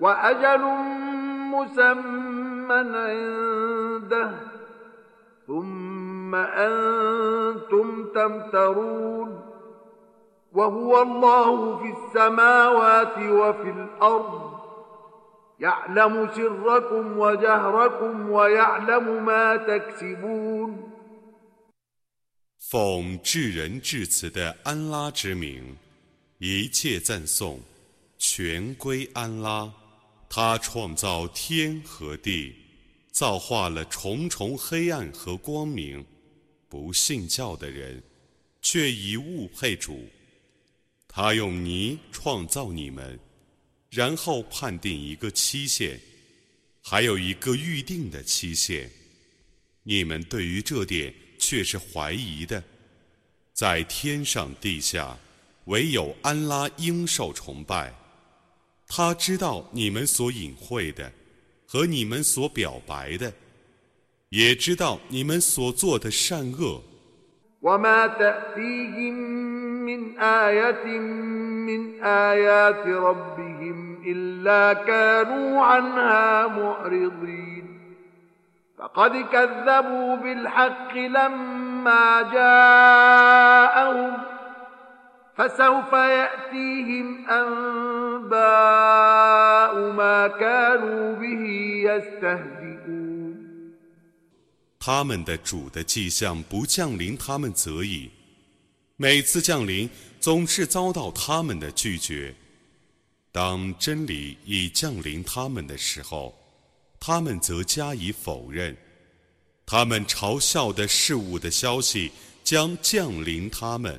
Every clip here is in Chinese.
وأجل مسمى عنده ثم أنتم تمترون وهو الله في السماوات وفي الأرض يعلم سركم وجهركم ويعلم ما تكسبون 奉至仁至慈的安拉之名，一切赞颂全归安拉。 他创造天和地，造化了重重黑暗和光明。不信教的人，却以物配主。他用泥创造你们，然后判定一个期限，还有一个预定的期限。你们对于这点却是怀疑的。在天上地下，唯有安拉应受崇拜。他知道你们所隐晦的和你们所表白的，也知道你们所做的善恶。 وما تأتيهم من آية من آيات ربهم إلا كانوا عنها معرضين فقد كذبوا بالحق لما جاءهم فسوف يأتيهم أنباء ما كانوا به يستهزئون 他们的主的迹象不降临他们则已，每次降临总是遭到他们的拒绝。当真理已降临他们的时候，他们则加以否认。他们嘲笑的事物的消息将降临他们。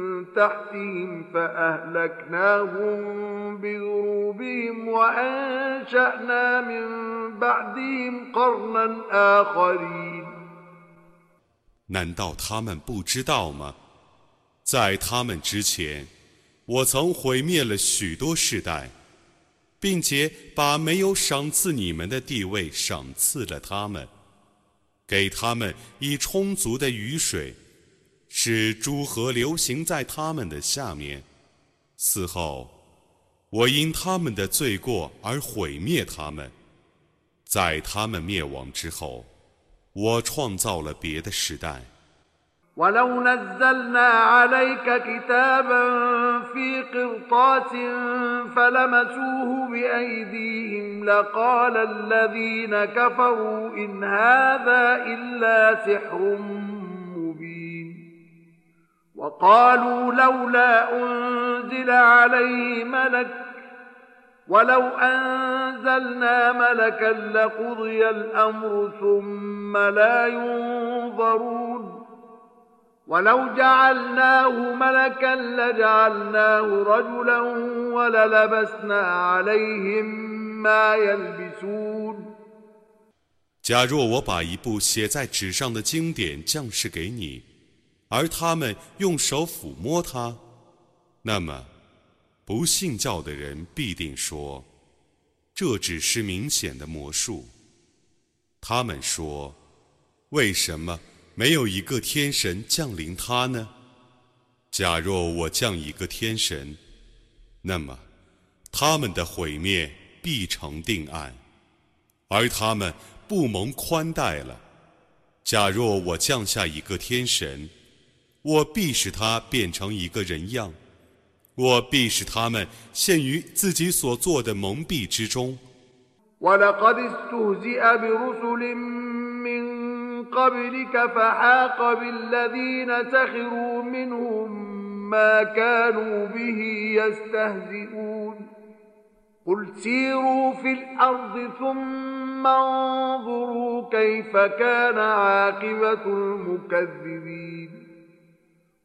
تحتهم فأهلكناهم بذنوبهم وأنشأنا من بعدهم قرنا آخرين 难道他们不知道吗？在他们之前，我曾毁灭了许多世代，并且把没有赏赐你们的地位赏赐了他们，给他们以充足的雨水， 使诸河流行在他们的下面。此后，我因他们的罪过而毁灭他们。在他们灭亡之后，我创造了别的时代。 ولو نزلنا عليك كتابا في قرطاس فلمسوه بأيديهم لقال الذين كفروا إن هذا إلا سحر مبين وقالوا لولا أنزل عليه ملك ولو أنزلنا ملكا لقضي الأمر ثم لا ينظرون ولو جعلناه ملكا لجعلناه رجلا وللبسنا عليهم ما يلبسون 假若我把一部写在纸上的经典降示给你， 而他们用手抚摸它，那么不信教的人必定说，这只是明显的魔术。他们说，为什么没有一个天神降临他呢？假若我降一个天神，那么他们的毁灭必成定案，而他们不蒙宽待了。假若我降下一个天神，我必使他变成一个人样，我必使他们陷于自己所做的蒙蔽之中。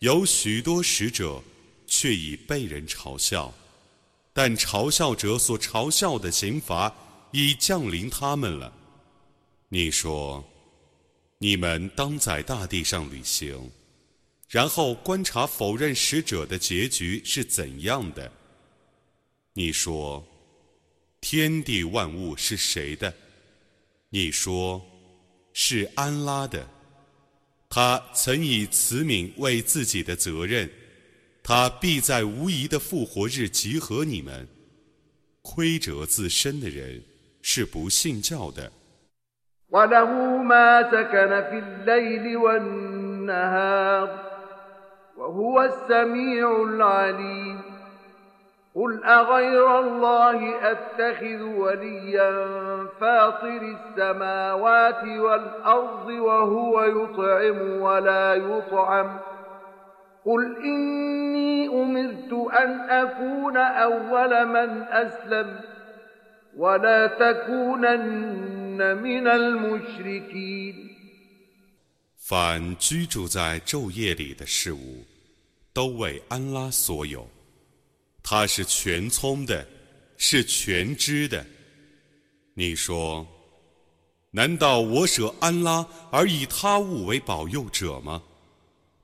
有许多使者，却已被人嘲笑，但嘲笑者所嘲笑的刑罚已降临他们了。你说，你们当在大地上旅行，然后观察否认使者的结局是怎样的。你说，天地万物是谁的？你说，是安拉的。他曾以慈悯为自己的责任，他必在无疑的复活日集合你们。亏折自身的人是不信教的。قل اغير الله اتخذ وليا فاطر السماوات والارض وهو يطعم ولا يطعم قل اني امرت ان اكون اول من اسلم ولا تكونن 凡居住在昼夜里的事物，都为安拉所有。 他是全聪的，是全知的。你说，难道我舍安拉而以他物为保佑者吗？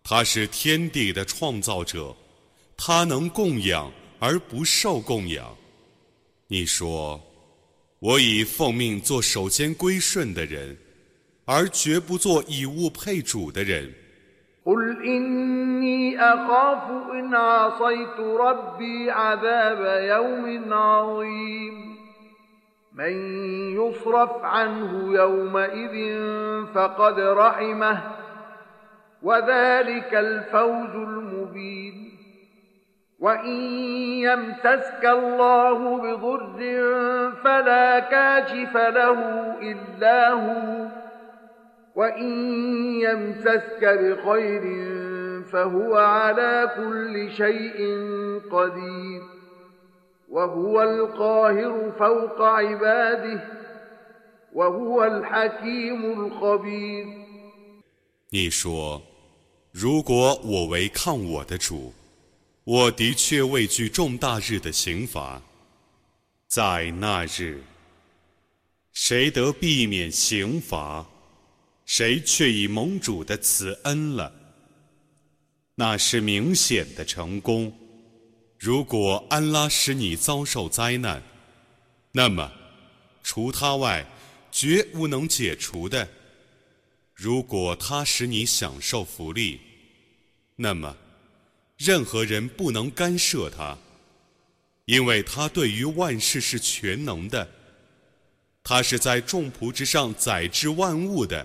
他是天地的创造者，他能供养而不受供养。你说。我以奉命做首先归顺的人，而绝不做以物配主的人。قل إني أخاف إن عصيت ربي عذاب يوم عظيم من يصرف عنه يومئذ فقد رحمه وذلك الفوز المبين وإن يمسسك الله بضر فلا كاشف له إلا هو وإن يمسسك بخير فهو على كل شيء قدير وهو القاهر فوق عباده وهو الحكيم الخبير 你说，如果我违抗我的主。我的确畏惧重大日的刑罚，在那日，谁得避免刑罚， 谁却已蒙主的慈恩了，那是明显的成功。如果安拉使你遭受灾难，那么除他外，绝无能解除的；如果他使你享受福利，那么。任何人不能干涉他，因为他对于万事是全能的。他是在众仆之上载之万物的，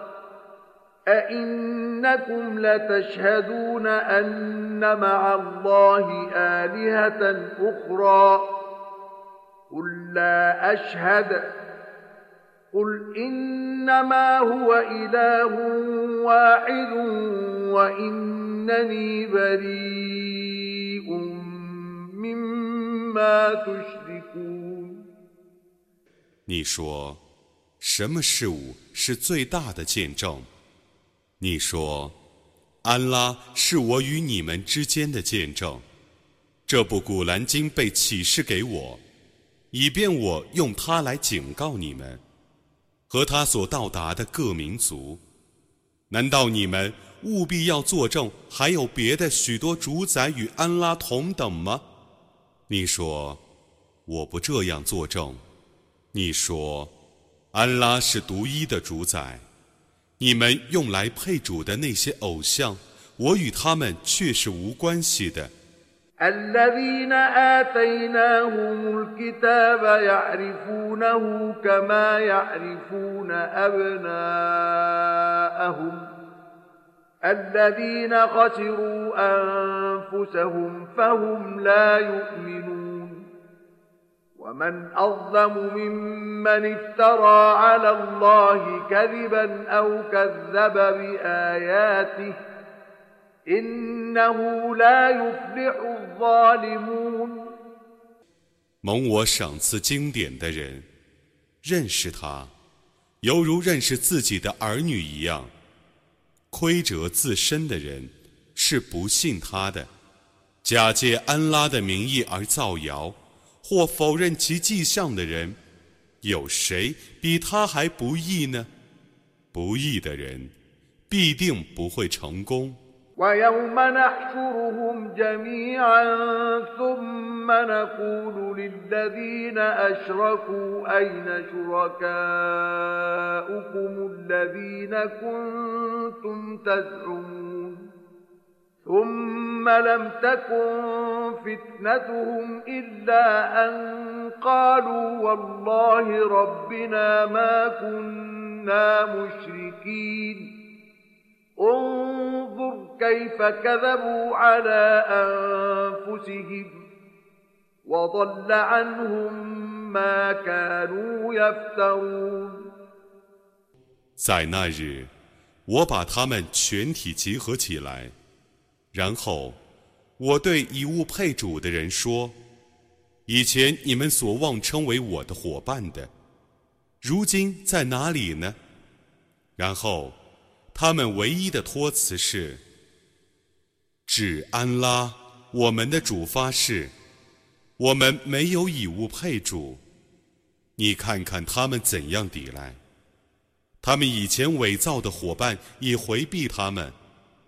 ائنكم لتشهدون ان مع الله الهه اخرى قل لا اشهد قل انما هو اله واحد وانني بريء 你说，什么事物是最大的见证？ 你说，安拉是我与你们之间的见证。这部古兰经被启示给我，以便我用它来警告你们和他所到达的各民族。难道你们务必要作证，还有别的许多主宰与安拉同等吗？你说，我不这样作证。你说，安拉是独一的主宰。你们用来配主的那些偶像，我与他们却是无关系的。الذين آتيناهم الكتاب يعرفونه كما يعرفون أبناءهم الذين خسروا أنفسهم فهم لا يؤمنون ومن أظلم ممن افترى على الله كذبا أو كذب بآياته 蒙我赏赐经典的人，认识他，犹如认识自己的儿女一样。亏折自身的人，是不信他的，假借安拉的名义而造谣， 或否认其迹象的人，有谁比他还不义呢？不义的人，必定不会成功。ويوم نحشرهم جميعا ثم نقول للذين أشركوا أين شركاؤكم الذين كنتم تزعمون ثم لم تكن فتنتهم إلا أن قالوا والله ربنا ما كنا مشركين 在那日，我把他们全体集合起来， 然后我对以物配主的人说：“以前你们所妄称为我的伙伴的，如今在哪里呢？”然后。他们唯一的托词是：“指安拉，我们的主发誓，我们没有以物配主。你看看他们怎样抵赖，他们以前伪造的伙伴已回避他们。”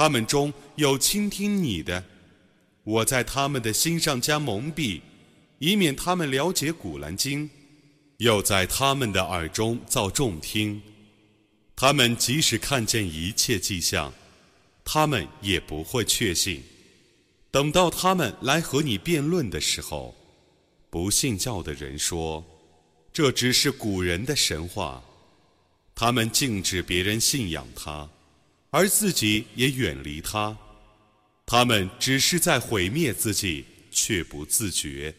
他们中有倾听你的，我在他们的心上加蒙蔽，以免他们了解古兰经；又在他们的耳中造重听。他们即使看见一切迹象，他们也不会确信。等到他们来和你辩论的时候，不信教的人说：“这只是古人的神话。”他们禁止别人信仰他。而自己也远离他，他们只是在毁灭自己，却不自觉。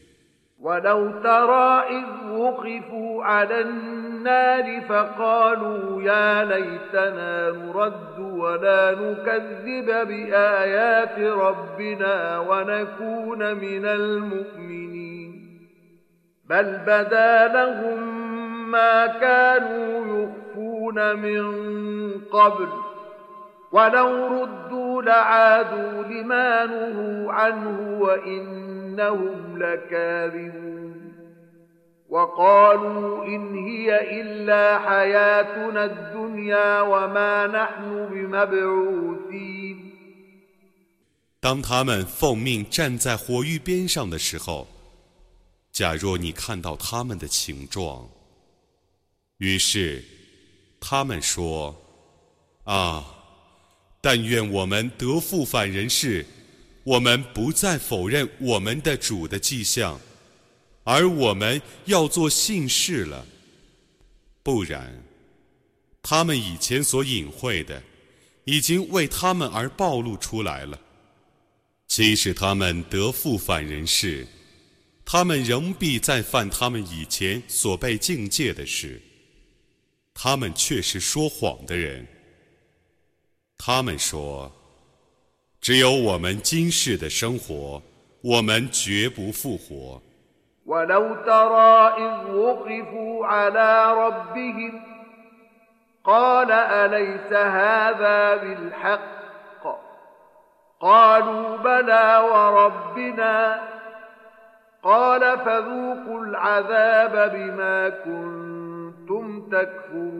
ولو ترى إذ وقفوا على النار فقالوا يا ليتنا نرد ولا نكذب بآيات ربنا ونكون من المؤمنين بل بدا لهم ما كانوا يخفون من قبل ولو ردوا لعادوا لما نهوا عنه وإنهم لكاذبون وقالوا إن هي إلا حياتنا الدنيا وما نحن بمبعوثين 当他们奉命站在火域边上的时候， 假若你看到他们的情状，于是他们说：“啊， 但愿我们得复返人世，我们不再否认我们的主的迹象，而我们要做信士了。不然，他们以前所隐晦的，已经为他们而暴露出来了。即使他们得复返人世。”他们仍必再犯他们以前所被境界的事。他们却是说谎的人。他们说：“只有我们今世的生活，我们绝不复活。” قال فذوقوا العذاب بما كنتم تكفرون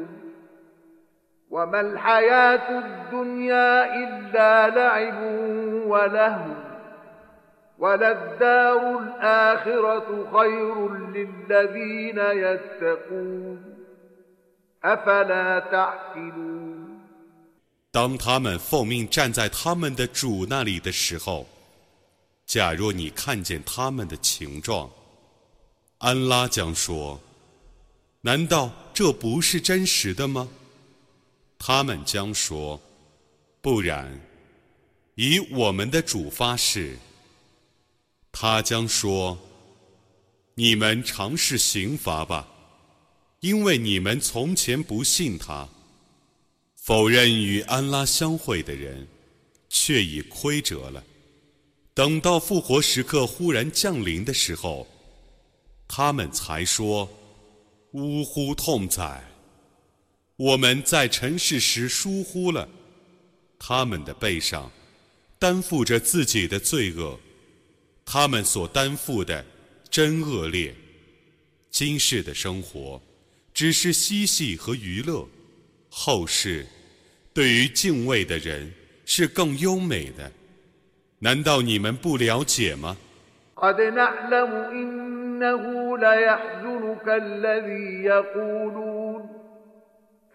وما الحياة الدنيا إلا لعب ولهو 当他们奉命站在他们的主那里的时候，假若你看见他们的情状，安拉将说：“难道这不是真实的吗？” 他们将说：“不然，以我们的主发誓。”他将说：“你们尝试刑罚吧，因为你们从前不信他，否认与安拉相会的人，却已亏折了。等到复活时刻忽然降临的时候，他们才说：‘呜呼，痛哉！我们在尘世时疏忽了，他们的背上担负着自己的罪恶。’”他们所担负的真恶劣，今世的生活只是嬉戏和娱乐，后世对于敬畏的人是更优美的。难道你们不了解吗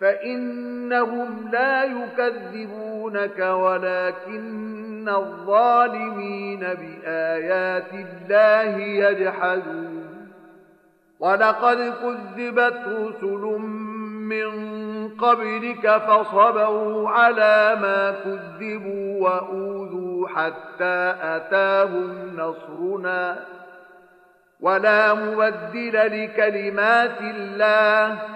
？فإنهم لا يكذبونك ولكن الظالمين بآيات الله يجحدون ولقد كذبت رسل من قبلك فصبروا على ما كذبوا وأوذوا حتى أتاهم نصرنا ولا مبدل لكلمات الله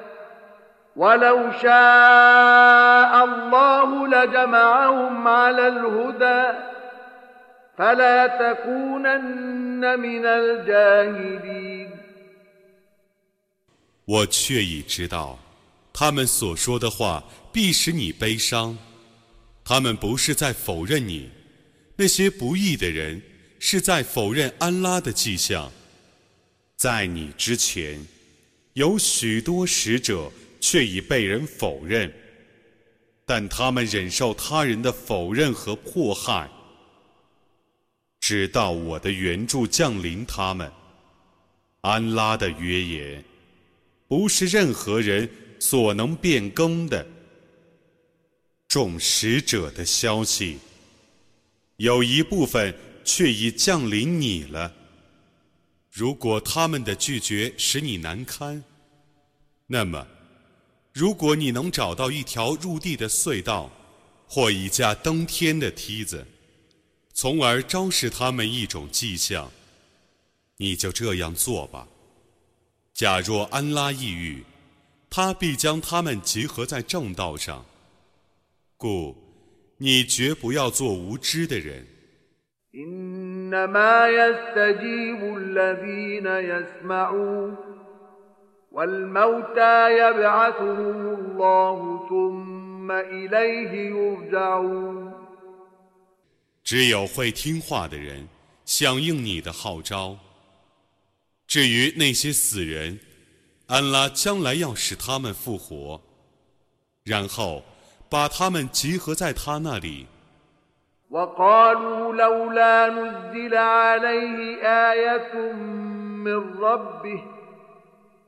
ولو شاء الله لجمعهم على الهدى فلا تكونن من الجاهلين 我却已知道，他们所说的话必使你悲伤。他们不是在否认你，那些不义的人是在否认安拉的迹象。在你之前，有许多使者。 却已被人否认，但他们忍受他人的否认和迫害，直到我的援助降临他们。安拉的约言，不是任何人所能变更的。众使者的消息，有一部分却已降临你了。如果他们的拒绝使你难堪，那么，如果你能找到一条入地的隧道，或一架登天的梯子，从而昭示他们一种迹象，你就这样做吧。假若安拉抑郁，他必将他们集合在正道上。故，你绝不要做无知的人。只有会听话的人响应你的号召。至于那些死人，安拉将来要使他们复活，然后把他们集合在他那里。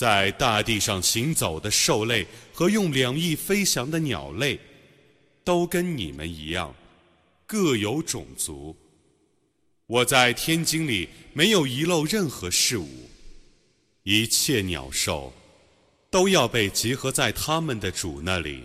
在大地上行走的兽类和用两翼飞翔的鸟类，都跟你们一样，各有种族。我在天经里没有遗漏任何事物，一切鸟兽都要被集合在他们的主那里。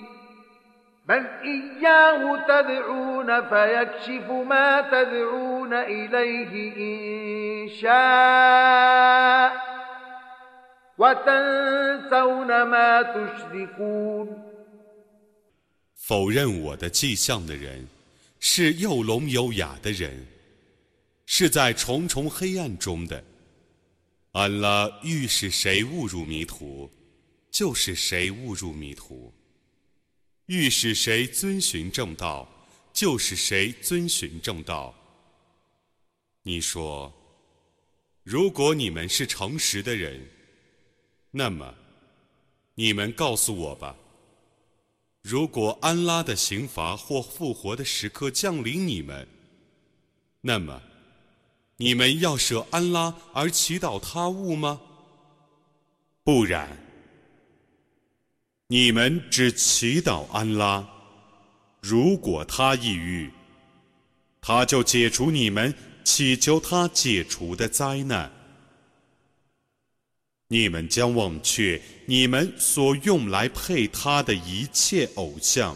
否认我的迹象的人，是又聋又哑的人，是在重重黑暗中的。安拉欲使谁误入迷途，就是谁误入迷途。欲使谁遵循正道，就使谁遵循正道。你说，如果你们是诚实的人，那么，你们告诉我吧。如果安拉的刑罚或复活的时刻降临你们，那么，你们要舍安拉而祈祷他物吗？不然。你们只祈祷安拉，如果他抑郁，他就解除你们祈求他解除的灾难。你们将忘却你们所用来配他的一切偶像。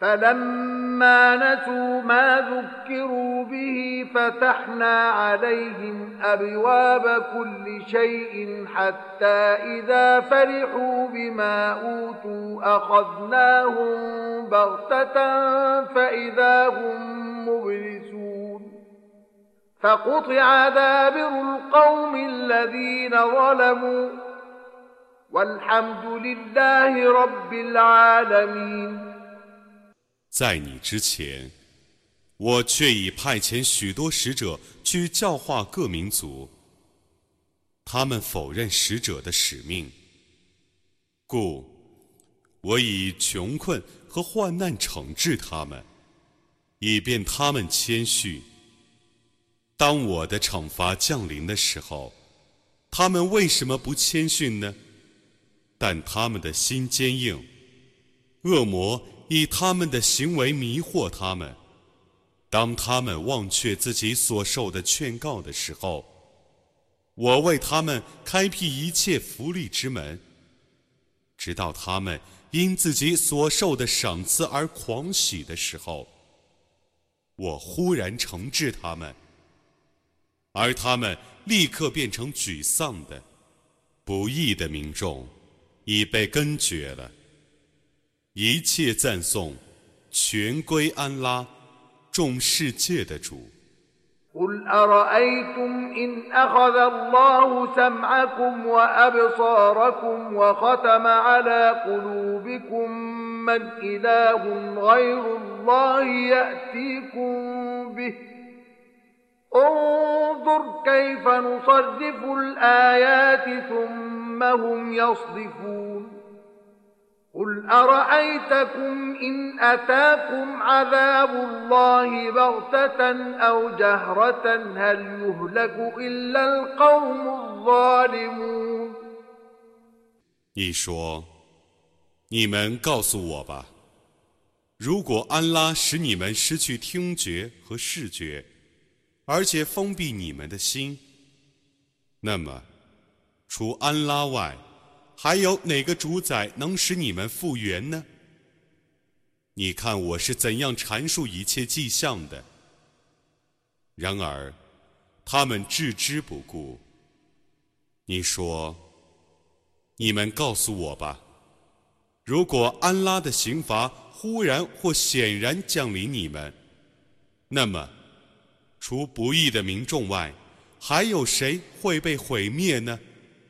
فلما نسوا ما ذكروا به فتحنا عليهم أبواب كل شيء حتى إذا فرحوا بما أوتوا أخذناهم بغتة فإذا هم مبلسون فقطع دابر القوم الذين ظلموا والحمد لله رب العالمين 在你之前，我却已派遣许多使者去教化各民族，他们否认使者的使命，故我以穷困和患难惩治他们，以便他们谦虚。当我的惩罚降临的时候，他们为什么不谦逊呢？但他们的心坚硬，恶魔。以他们的行为迷惑他们，当他们忘却自己所受的劝告的时候，我为他们开辟一切福利之门，直到他们因自己所受的赏赐而狂喜的时候，我忽然惩治他们，而他们立刻变成沮丧的、不义的民众，已被根绝了。一切赞颂全归安拉，众世界的主。قل أرأيتم إن أخذ الله سمعكم وأبصاركم وختم على قلوبكم من إله غير الله يأتيكم به انظر كيف نصرف الآيات ثم هم يصدفون قل أرأيتكم إن أتاكم عذاب الله بغتة أو جهرة هل يهلك إلا القوم الظالمون 你说：“你们告诉我吧，如果安拉使你们失去听觉和视觉，而且封闭你们的心，那么除安拉外， 还有哪个主宰能使你们复原呢？你看我是怎样阐述一切迹象的。然而，他们置之不顾。你说：“你们告诉我吧，如果安拉的刑罚忽然或显然降临你们，那么，除不义的民众外，还有谁会被毁灭呢？”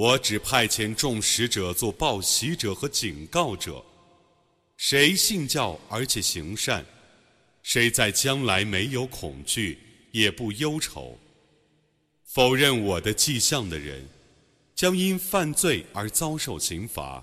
我只派遣众使者做报喜者和警告者，谁信教而且行善，谁在将来没有恐惧也不忧愁。否认我的迹象的人，将因犯罪而遭受刑罚。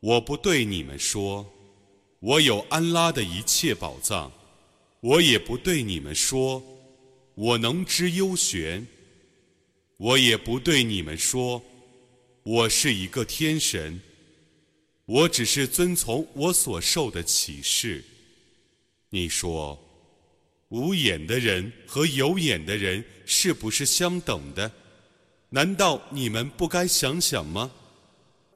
我不对你们说，我有安拉的一切宝藏；我也不对你们说，我能知幽玄；我也不对你们说。我是一个天神，我只是遵从我所受的启示。你说，无眼的人和有眼的人是不是相等的？难道你们不该想想吗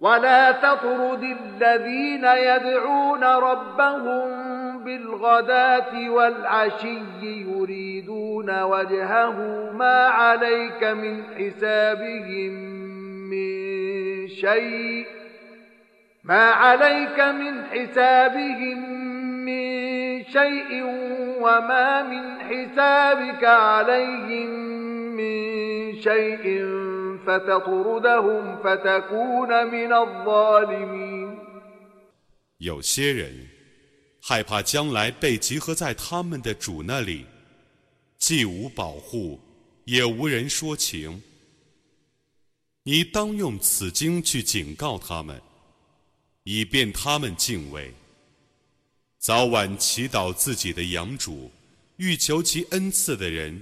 ولا تطرد الذين يدعون ربهم بالغداة والعشي يريدون وجهه ما عليك من حسابهم من شيء ما عليك من حسابهم من شيء وما من حسابك عليهم من شيء فتطردهم فتكون من الظالمين 有些人害怕将来被集合在他们的主那里，既无保护，也无人说情。你当用此经去警告他们，以便他们敬畏。早晚祈祷自己的养主，欲求其恩赐的人，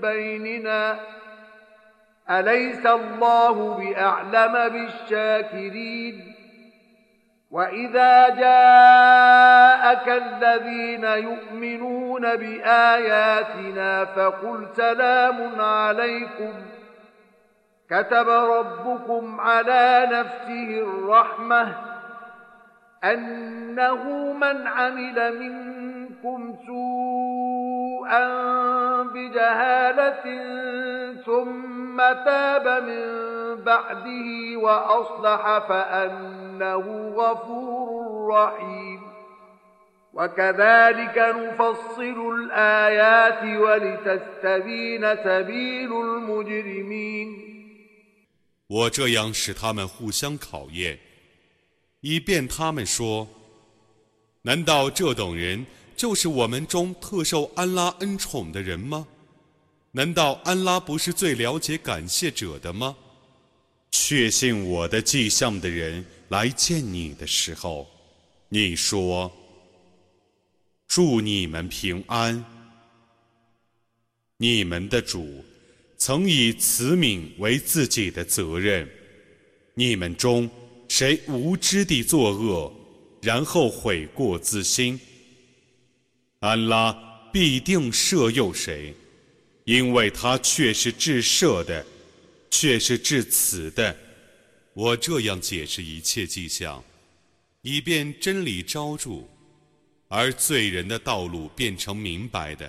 بيننا أليس الله بأعلم بالشاكرين وإذا جاءك الذين يؤمنون بآياتنا فقل سلام عليكم ۖ كتب ربكم على نفسه الرحمة أنه من عمل منكم سوءا بجهالة ثم تاب من بعده وأصلح فأنه غفور رحيم وكذلك نفصل الآيات ولتستبين سبيل المجرمين 我这样使他们互相考验，以便他们说：难道这等人 就是我们中特受安拉恩宠的人吗？难道安拉不是最了解感谢者的吗？确信我的迹象的人来见你的时候，你说：祝你们平安，你们的主。曾以慈悯为自己的责任，你们中谁无知地作恶，然后悔过自新？安拉必定赦宥谁，因为他却是至赦的，却是至慈的。我这样解释一切迹象，以便真理昭著，而罪人的道路变成明白的。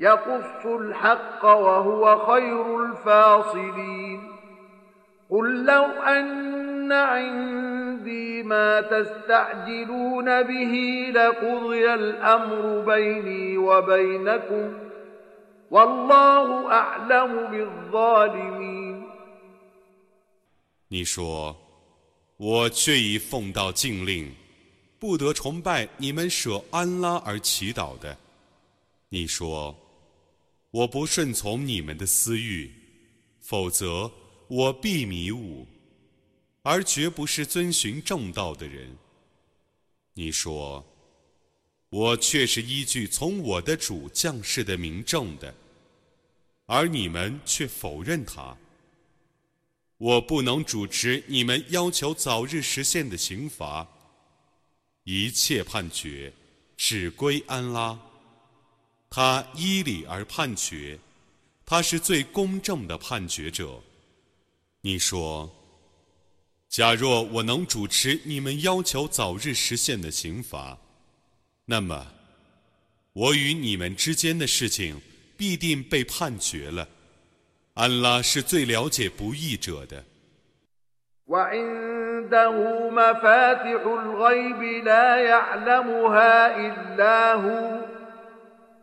يقص الحق وهو خير الفاصلين قل لو أن عندي ما تستعجلون به لقضي الأمر بيني وبينكم والله أعلم بالظالمين 你说：“我却已奉到禁令，不得崇拜你们舍安拉而祈祷的。”你说：“ 我不顺从你们的私欲，否则我必迷雾，而绝不是遵循正道的人。”你说：“我却是依据从我的主降世的明证的，而你们却否认他。”我不能主持你们要求早日实现的刑罚，一切判决只归安拉，他依理而判决，他是最公正的判决者。你说，假若我能主持你们要求早日实现的刑罚，那么我与你们之间的事情必定被判决了。安拉是最了解不义者的。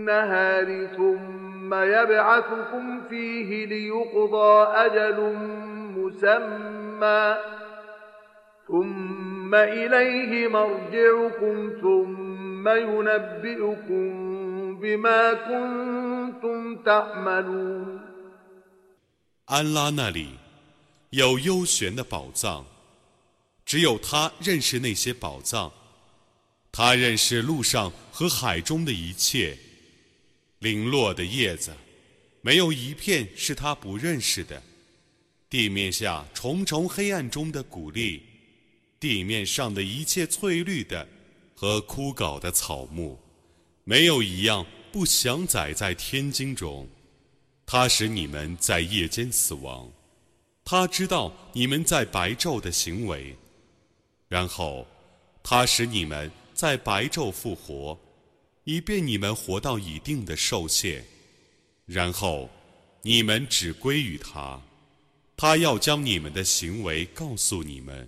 ثم ثم يبعثكم فيه ليقضى أجل مسمى ثم إليه مرجعكم ثم ينبئكم بما كنتم تعملون 安拉那里有幽玄的宝藏，只有他认识那些宝藏，他认识路上和海中的一切。 零落的叶子，没有一片是他不认识的。地面下重重黑暗中的谷粒，地面上的一切翠绿的和枯槁的草木，没有一样不详载在天经中。他使你们在夜间死亡，他知道你们在白昼的行为，然后他使你们在白昼复活。以便你们活到一定的寿限，然后你们只归于他，他要将你们的行为告诉你们。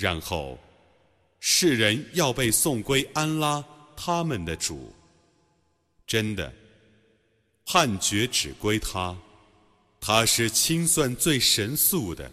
然后世人要被送归安拉他们的主。真的，判决只归他，他是清算最神速的。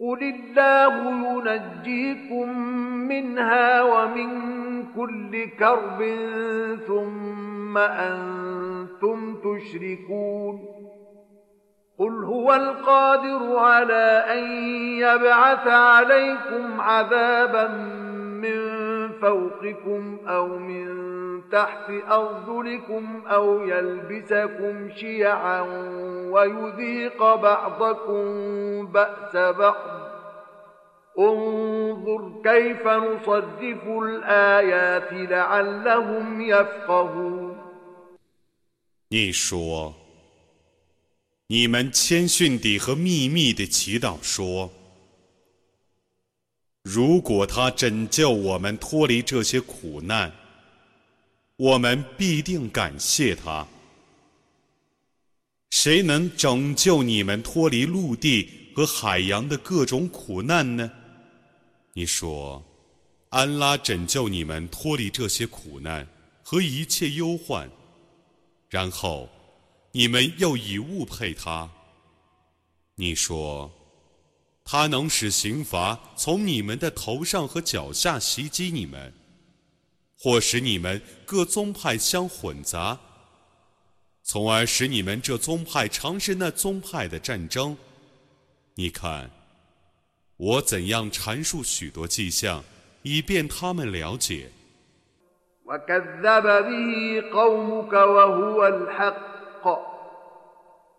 قل الله ينجيكم منها ومن كل كرب ثم أنتم تشركون قل هو القادر على أن يبعث عليكم عذابا من فوقكم أو من تحت أرجلكم أو يلبسكم شيعا ويذيق بعضكم بأس بعض انظر كيف نصرف الآيات لعلهم يفقهون 你说你们谦逊地和秘密地祈祷说：“ 如果他拯救我们脱离这些苦难，我们必定感谢他。谁能拯救你们脱离陆地和海洋的各种苦难呢？你说，安拉拯救你们脱离这些苦难和一切忧患，然后。”你们又以物配他，你说，他能使刑罚从你们的头上和脚下袭击你们，或使你们各宗派相混杂，从而使你们这宗派尝试那宗派的战争。你看，我怎样阐述许多迹象，以便他们了解。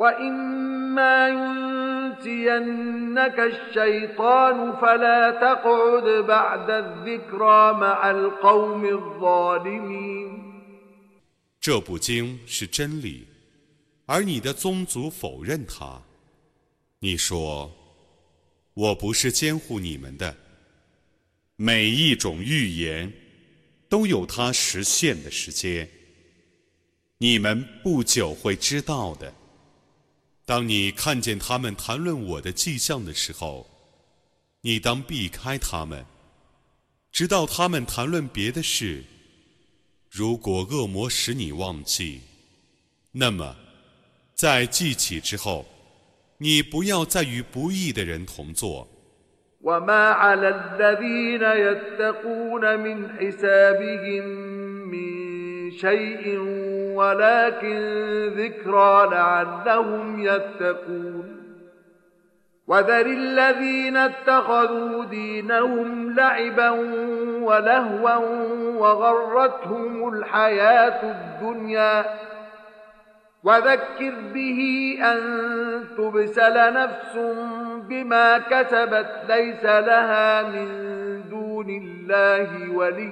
وإما ينسينك الشيطان فلا تقعد بعد الذكرى مع القوم الظالمين 这部经是真理，而你的宗族否认它。你说：“我不是监护你们的。”每一种预言都有它实现的时间，你们不久会知道的。 当你看见他们谈论我的迹象的时候，你当避开他们，直到他们谈论别的事。如果恶魔使你忘记，那么在记起之后，你不要再与不义的人同坐。وذر الذين اتخذوا دينهم لعبا ولهوا وغرتهم الحياة الدنيا. وذكر به أن تبسل نفس بما كسبت ليس لها من دون الله ولي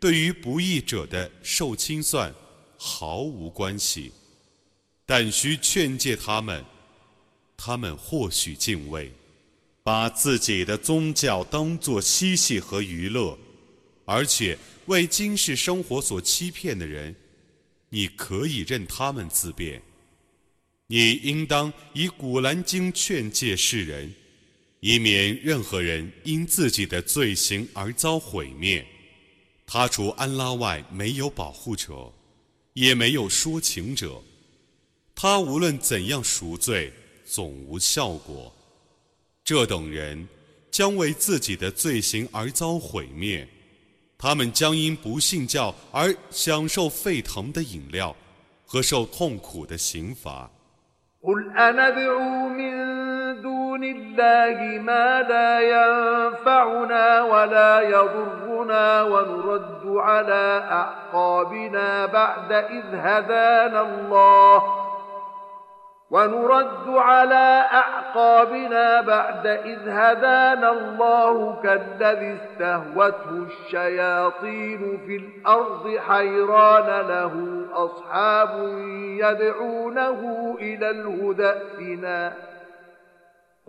对于不义者的受清算毫无关系，但需劝诫他们，他们或许敬畏。把自己的宗教当作嬉戏和娱乐，而且为今世生活所欺骗的人，你可以任他们自便。你应当以古兰经劝诫世人，以免任何人因自己的罪行而遭毁灭。他除安拉外没有保护者，也没有说情者。他无论怎样赎罪，总无效果。这等人将为自己的罪行而遭毁灭，他们将因不信教而享受沸腾的饮料和受痛苦的刑罚。دون الله ما لا ينفعنا ولا يضرنا ونرد على أعقابنا بعد إذ هدانا الله. ونرد على أعقابنا بعد إذ هدانا الله كالذي استهوته الشياطين في الأرض حيران له أصحاب يدعونه إلى الهدى فِينَا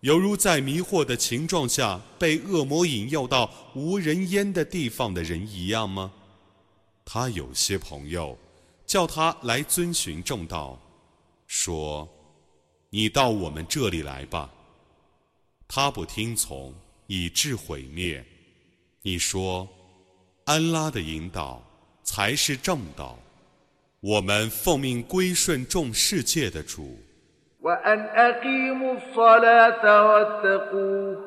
犹如在迷惑的情状下被恶魔引诱到无人烟的地方的人一样吗？他有些朋友叫他来遵循正道，说：“你到我们这里来吧。”他不听从。以致毁灭。你说，安拉的引导才是正道。我们奉命归顺众世界的主。وأن أقيموا الصلاة واتقوه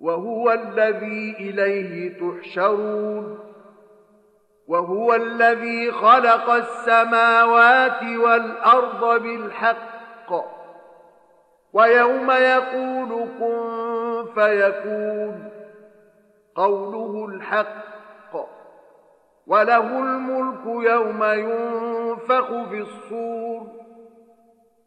وهو الذي إليه تحشرون وهو الذي خلق السماوات والأرض بالحق ويوم يقول كن فيكون قوله الحق وله الملك يوم ينفخ في الصور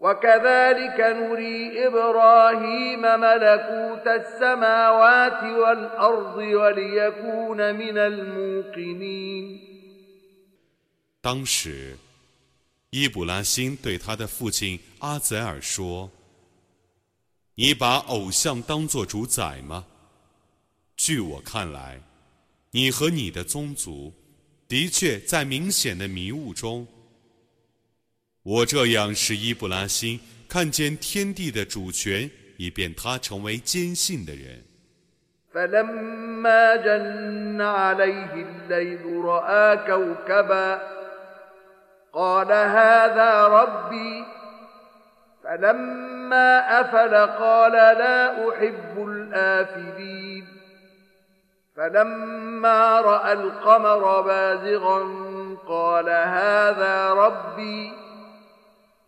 وكذلك نري إبراهيم ملكوت السماوات والأرض وليكون من الموقنين 当时，伊卜拉欣对他的父亲阿泽尔说：“你把偶像当作主宰吗？据我看来， 你和你的宗族的确在明显的迷雾中。”我这样使伊布拉欣看见天地的主权，以便他成为坚信的人。فلما جن عليه الليل رأى كوكبا قال هذا ربي فلما أفل قال لا أحب الآفلين فلما رأى القمر بازغا قال هذا ربي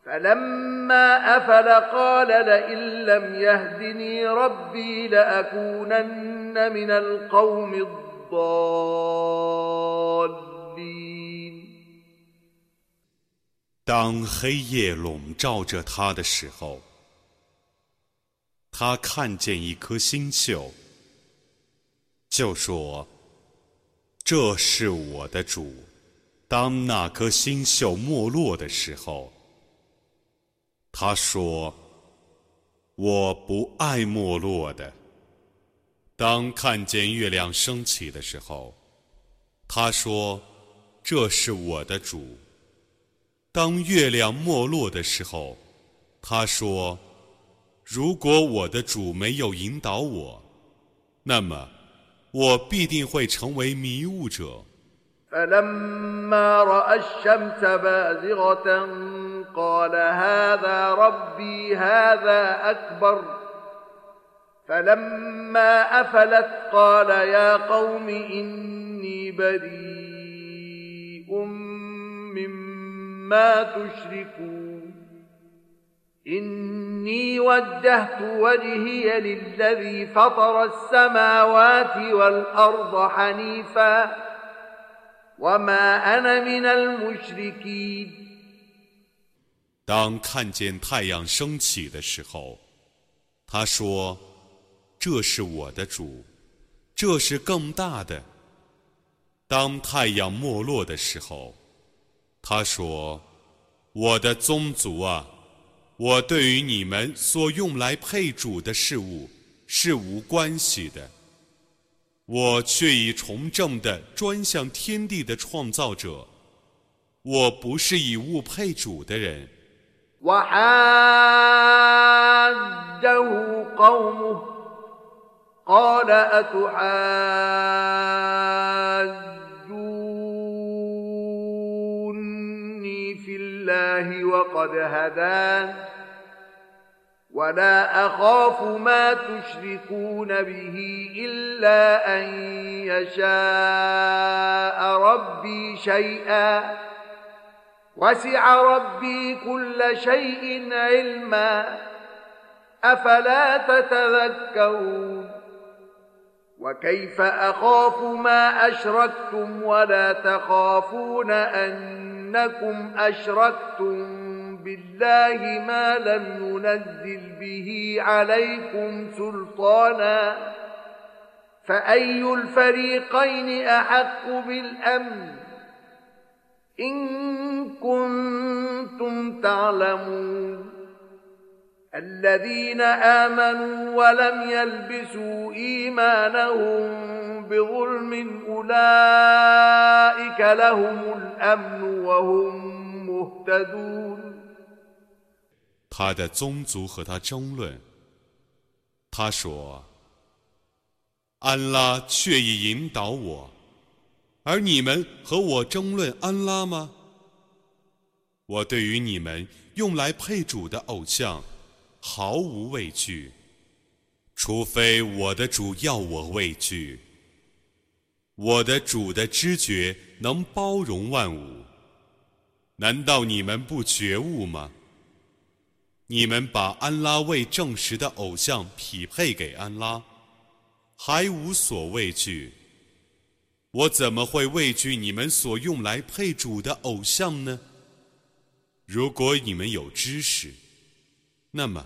فلما أفل قال لئن لم يهدني ربي لأكونن من القوم الضالين 当黑夜笼罩着他的时候，他看见一颗星宿， 就说：“这是我的主。”当那颗星宿没落的时候。他说：“我不爱没落的。”当看见月亮升起的时候，他说：“这是我的主。”当月亮没落的时候，他说：“如果我的主没有引导我，那么我必定会成为迷雾者。” فلما رأى الشمس بازغة قال هذا ربي هذا أكبر فلما أفلت قال يا قوم إني بريء مما تشركون إني وجهت وجهي للذي فطر السماوات والأرض حنيفاً 当看见太阳升起的时候，他说：“这是我的主，这是更大的。”当太阳没落的时候，他说：“我的宗族啊， 我对于你们所用来配主的事物是无关系的。”我却已从正的专向天地的创造者，我不是以物配主的人。ولا أخاف ما تشركون به إلا أن يشاء ربي شيئا وسع ربي كل شيء علما أفلا تتذكرون وكيف أخاف ما أشركتم ولا تخافون أنكم أشركتم بالله ما لم ينزل به عليكم سلطانا فأي الفريقين أحق بالأمن؟ إن كنتم تعلمون. الذين آمنوا ولم يلبسوا إيمانهم بظلم أولئك لهم الأمن وهم مهتدون 他的宗族和他争论。他说：“安拉却已引导我，而你们和我争论安拉吗？我对于你们用来配主的偶像 毫无畏惧，除非我的主要我畏惧。我的主的知觉能包容万物，难道你们不觉悟吗？”你们把安拉未证实的偶像匹配给安拉，还无所畏惧。我怎么会畏惧你们所用来配主的偶像呢？如果你们有知识，那么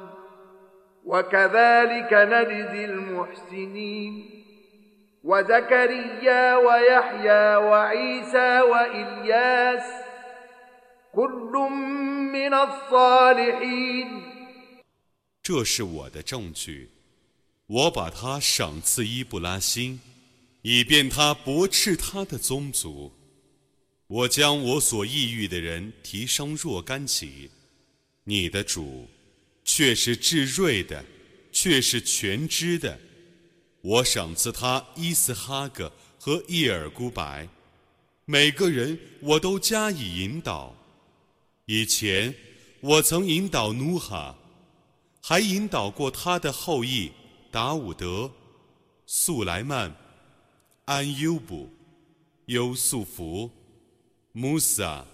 وكذلك نجزي المحسنين وزكريا ويحيى وعيسى وإلياس كل من الصالحين 这是我的证据，我把他赏赐伊布拉辛，以便他驳斥他的宗族。我将我所抑郁的人提升若干级。你的主 却是至睿的，却是全知的。我赏赐他伊斯哈格和伊尔孤白，每个人我都加以引导。以前我曾引导努哈。还引导过他的后裔达伍德、素莱曼、安优布、优素福、穆萨、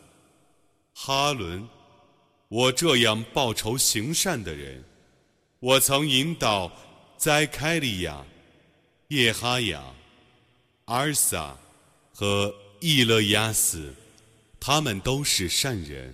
哈伦。我这样报仇行善的人，我曾引导在开利亚、叶哈雅、阿尔萨和易勒亚斯，他们都是善人。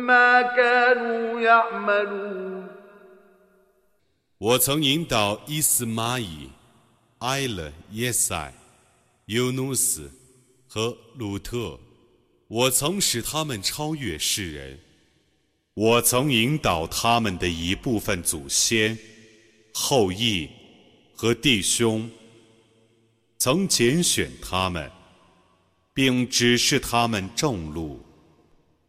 ما كانوا يعملون 我曾引导伊斯玛仪、埃勒、耶塞、尤努斯和鲁特，我曾使他们超越世人。我曾引导他们的一部分祖先、后裔和弟兄，曾拣选他们，并指示他们正路。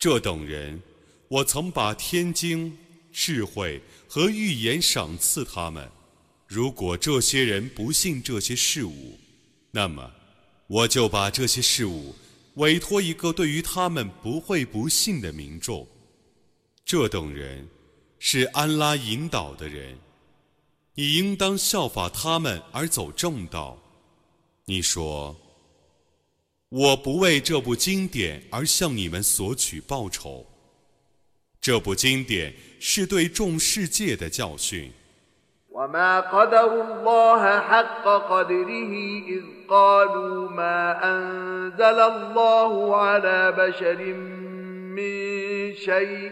这等人，我曾把天经、智慧和预言赏赐他们。如果这些人不信这些事物，那么我就把这些事物委托一个对于他们不会不信的民众。这等人是安拉引导的人，你应当效法他们而走正道。你说：“我不为这部经典而向你们索取报酬。这部经典是对众世界的教训。” وما قدروا الله حق قدره إذ قالوا ما أنزل الله على بشر من شيء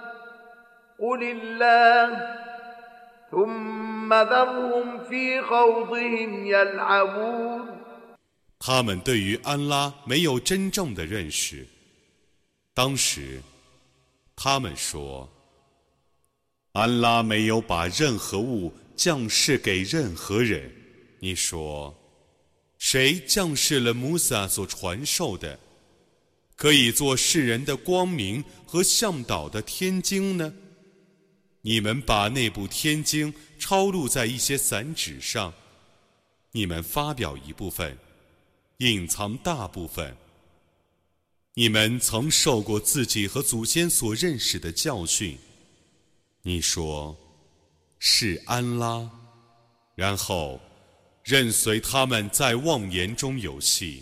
قل الله ثم ذرهم في خوضهم يلعبون 他们对于安拉没有真正的认识，当时他们说：“安拉没有把任何物降世给任何人。”你说：“谁降世了穆萨所传授的，可以做世人的光明和向导的天经呢？ 你们把那部天经抄录在一些散纸上，你们发表一部分，隐藏大部分。”你们曾受过自己和祖先所认识的教训，你说是安拉，然后任随他们在妄言中游戏。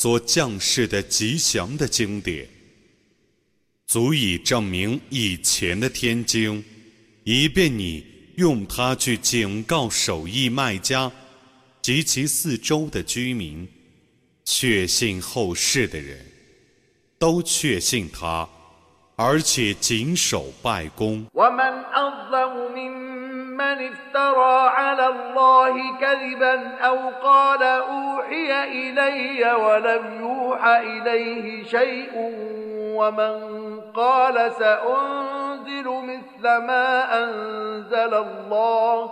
所降世的吉祥的经典，足以证明以前的天经，以便你用它去警告手艺卖家及其四周的居民，确信后世的人。都确信他，而且谨守拜功。ومن أظلم ممن افترى على الله كذبا أو قال أوحي إلي ولم يوحى إليه شيء ومن قال سأنزل مثل ما أنزل الله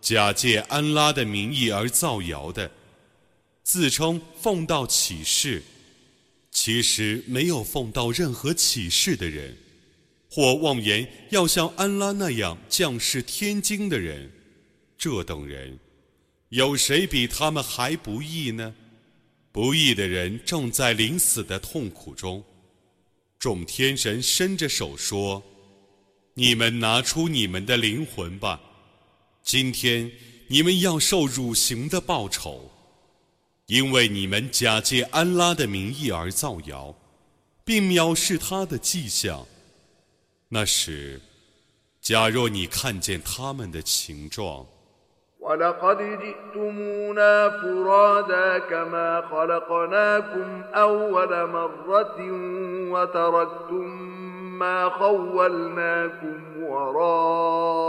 假借安拉的名义而造谣的，自称奉道启示，其实没有奉到任何启示的人，或妄言要像安拉那样降世天经的人，这等人，有谁比他们还不义呢？不义的人正在临死的痛苦中，众天神伸着手说：“你们拿出你们的灵魂吧。”今天你们要受辱刑的报酬，因为你们假借安拉的名义而造谣，并藐视他的迹象。那时，假若你看见他们的情状。 ولقد جئتمونا فرادا كما خلقناكم أول مرة وتركتم ما خولناكم وراء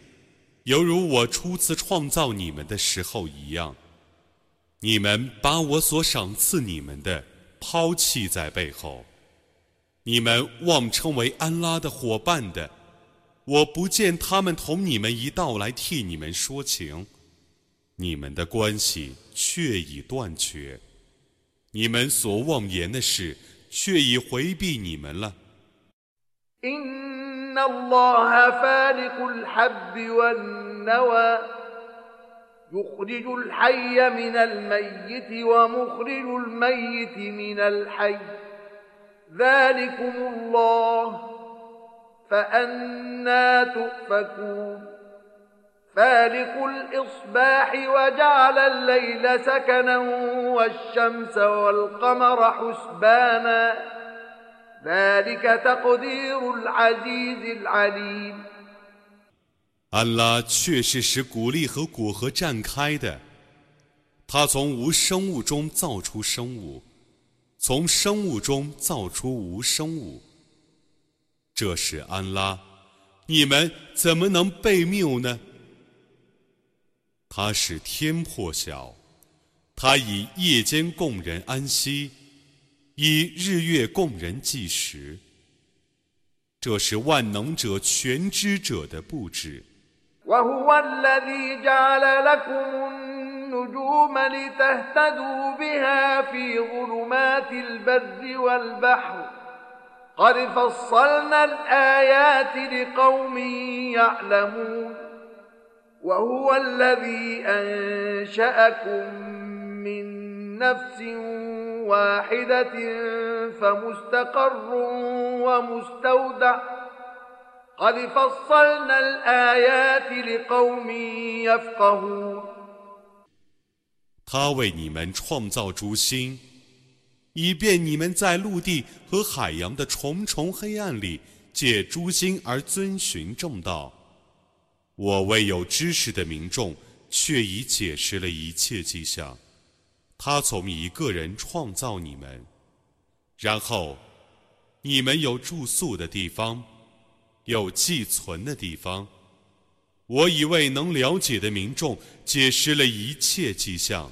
犹如我初次创造你们的时候一样。你们把我所赏赐你们的抛弃在背后，你们妄称为安拉的伙伴的。我不见他们同你们一道来替你们说情，你们的关系却已断绝，你们所妄言的事却已回避你们了。إن الله فالق الحب والنوى يخرج الحي من الميت ومخرج الميت من الحي ذلكم الله فأنا تؤفكون فالق الإصباح وجعل الليل سكنا والشمس والقمر حسبانا 安拉确实使谷粒和果核绽开的，他从无生物中造出生物，从生物中造出无生物。这是安拉，你们怎么能被谬呢？他使天破晓，他以夜间供人安息，以日月供人计时。这是万能者全知者的布置。قد فصلنا الآيات لقوم يعلمون وهو الذي أنشأكم من نفس واحدة فمستقر ومستودع قد فصلنا الآيات لقوم يفقهون 他为你们创造诸星。以便你们在陆地和海洋的重重黑暗里借诸心而遵循正道。我为有知识的民众，却已解释了一切迹象。 他从一个人创造你们，然后你们有住宿的地方，有寄存的地方。我已为能了解的民众解释了一切迹象。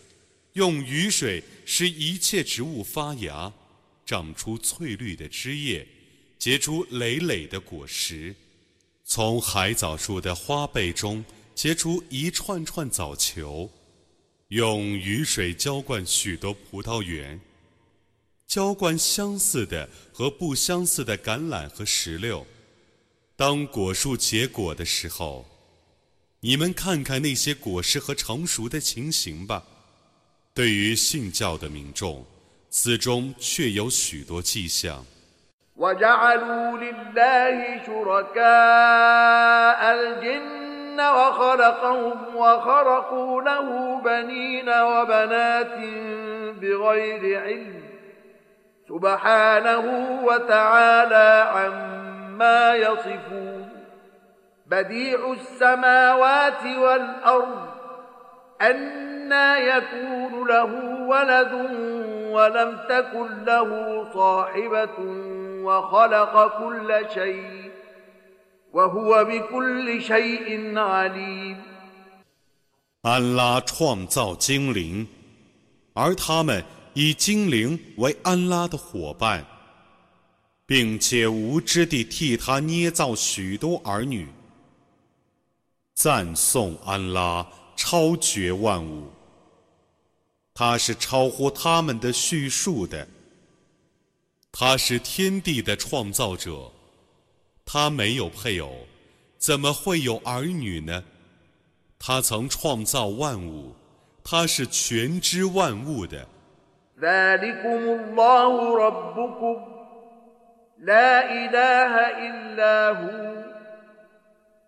用雨水使一切植物发芽，长出翠绿的枝叶，结出累累的果实；从海藻树的花背中结出一串串藻球，用雨水浇灌许多葡萄园。浇灌相似的和不相似的橄榄和石榴。当果树结果的时候，你们看看那些果实和成熟的情形吧。对于信教的民众，此中却有许多迹象。 وجعلوا لله شركاء الجن وخلقهم وخرقوا له بنين وبنات بغير علم سبحانه وتعالى عما يصفون بديع السماوات والأرض أنا يكون له ولد ولم تكن له صاحبة وخلق كل شيء وهو بكل شيء عليم 安拉创造精灵，而他们以精灵为安拉的伙伴，并且无知地替他捏造许多儿女。赞颂安拉 超绝万物，他是超乎他们的叙述的。他是天地的创造者，他没有配偶，怎么会有儿女呢？他曾创造万物，他是全知万物的。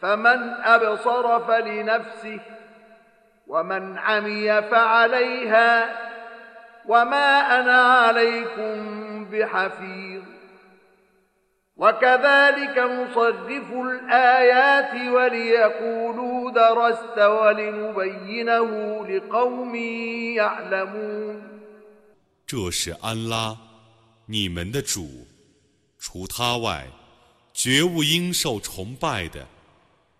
فمن أبصر فلنفسه ومن عمي فعليها وما أنا عليكم بحفيظ وكذلك نصرف الآيات وليقولوا درست ولنبينه لقوم يعلمون 这是安拉，你们的主，除他外，绝无应受崇拜的。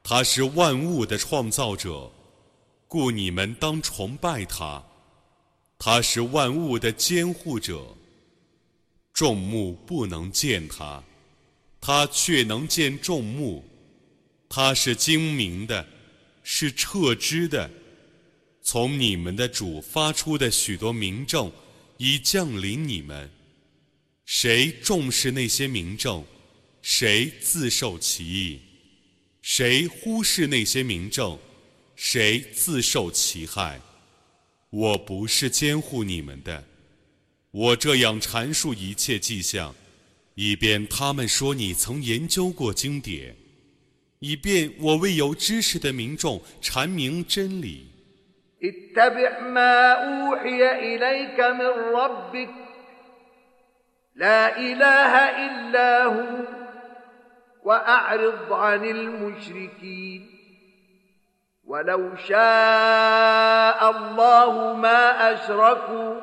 他是万物的创造者，故你们当崇拜他。他是万物的监护者，众目不能见他，他却能见众目。他是精明的，是彻知的。从你们的主发出的许多明证，已降临你们。谁重视那些明证，谁自受其益。谁忽视那些明证，谁自受其害。我不是监护你们的，我这样阐述一切迹象，以便他们说你曾研究过经典，以便我为有知识的民众阐明真理。وأعرض عن المشركين ولو شاء الله ما أشركوا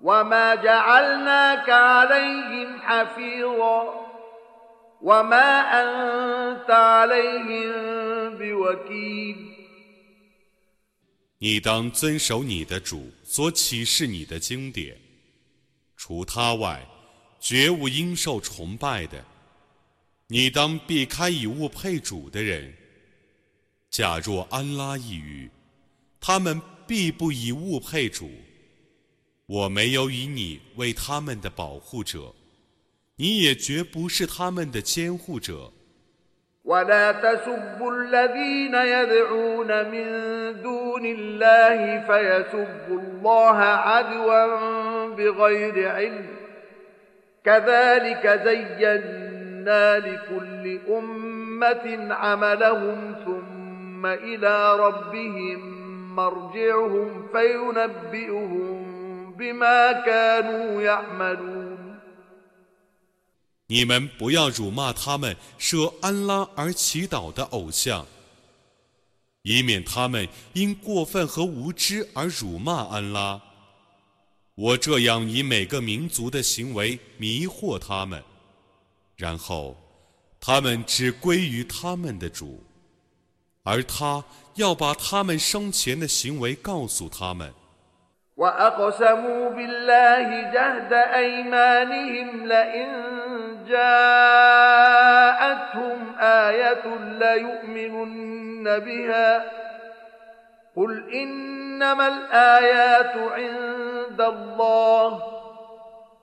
وما جعلناك عليهم حفيظا وما أنت عليهم بوكيل 你当遵守你的主所启示你的经典，除他外，绝无应受崇拜的。 你当避开以物配主的人。假若安拉一语，他们必不以物配主。我没有以你为他们的保护者，你也绝不是他们的监护者。你们不要辱骂他们设安拉而祈祷的偶像，以免他们因过分和无知而辱骂安拉。我这样以每个民族的行为迷惑他们。然后，他们只归于他们的主，而他要把他们生前的行为告诉他们。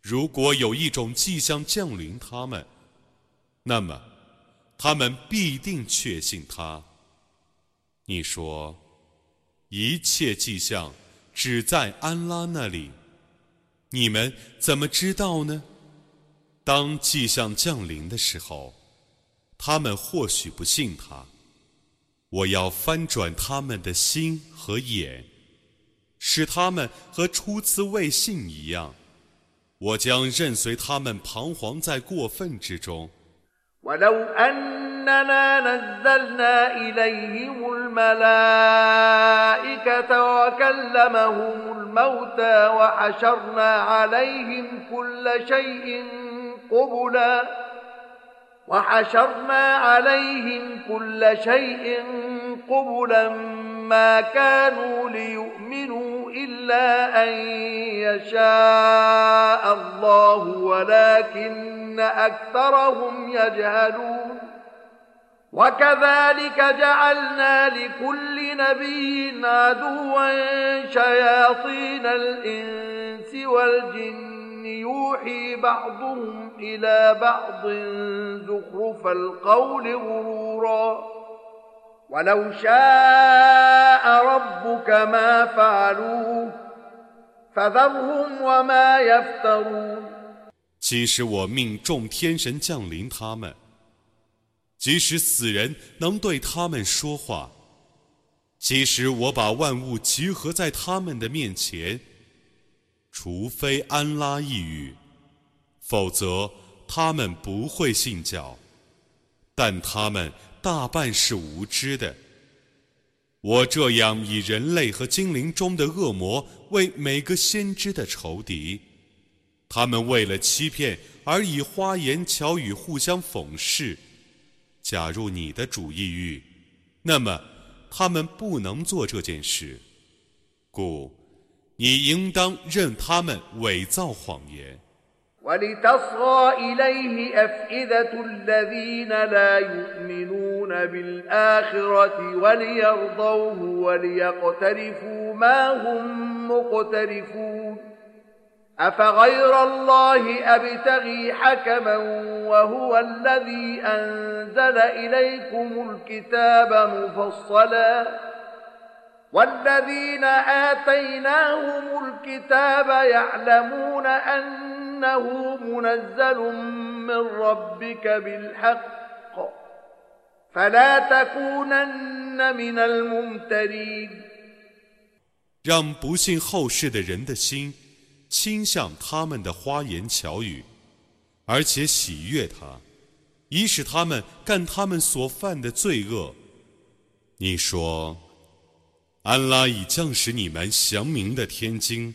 如果有一种迹象降临他们，那么他们必定确信他。你说，一切迹象只在安拉那里，你们怎么知道呢？当迹象降临的时候，他们或许不信他。我要翻转他们的心和眼，使他们和初次未信一样。我将任随他们彷徨在过分之中。ولو أننا نزلنا إليهم الملائكة وكلمهم الموتى وحشرنا عليهم كل شيء قبلا وحشرنا عليهم كل شيء قبلا ما كانوا ليؤمنوا إلا أن يشاء الله ولكن أكثرهم يجهلون. وكذلك جعلنا لكل نبي عدوا شياطين الإنس والجن. يوحي بعضهم إلى بعض زخرف القول غرورا. ولو شاء ربك ما فعلوه فذرهم وما يفترون 即使我命众天神降临他们，即使死人能对他们说话，即使我把万物集合在他们的面前，除非安拉一语，否则他们不会信教。但他们。 大半是无知的。我这样以人类和精灵中的恶魔为每个先知的仇敌，他们为了欺骗而以花言巧语互相讽刺。假如你的主意欲，那么他们不能做这件事，故你应当任他们伪造谎言。ولتصغى إليه أفئدة الذين لا يؤمنون بالآخرة وليرضوه وليقترفوا ما هم مقترفون أفغير الله أبتغي حكما وهو الذي أنزل إليكم الكتاب مفصلا والذين آتيناهم الكتاب يعلمون أن 让不信后世的人的心倾向他们的花言巧语，而且喜悦他，以使他们干他们所犯的罪恶。你说，安拉已降使你们祥明的天经。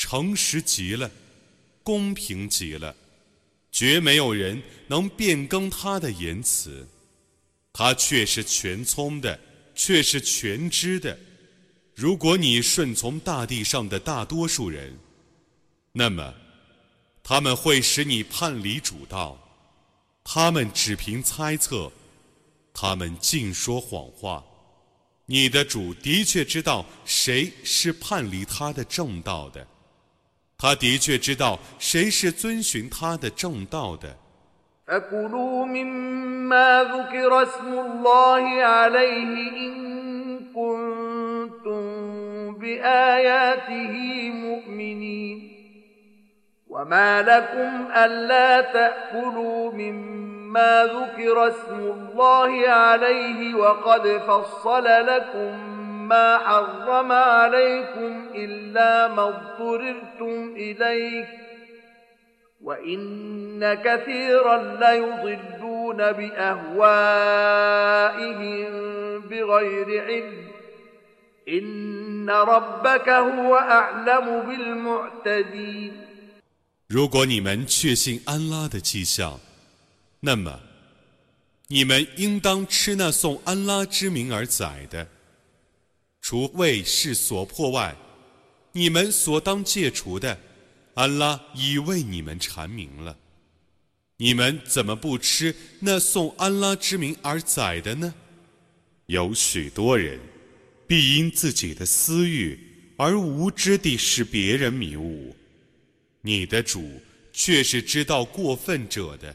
诚实极了，公平极了。绝没有人能变更他的言辞。他却是全聪的，却是全知的。如果你顺从大地上的大多数人，那么他们会使你叛离主道。他们只凭猜测，他们尽说谎话。你的主的确知道谁是叛离他的正道的，他的确知道谁是遵循他的正道的。فكلوا مما ذكر اسم الله عليه إن كنتم بآياته مؤمنين وما لكم ألا تأكلوا مما ذكر اسم الله عليه وقد فصل لكم ما حرم عليكم إلا ما اضطررتم إليه وإن كثيرا ليضلون بأهوائهم بغير علم إن ربك هو أعلم بالمعتدين 如果你们确信安拉的迹象，那么你们应当吃那送安拉之名而宰的， 除为世所破外，你们所当戒除的。安拉已为你们阐明了，你们怎么不吃那送安拉之名而宰的呢？有许多人必因自己的私欲而无知地使别人迷雾，你的主却是知道过分者的。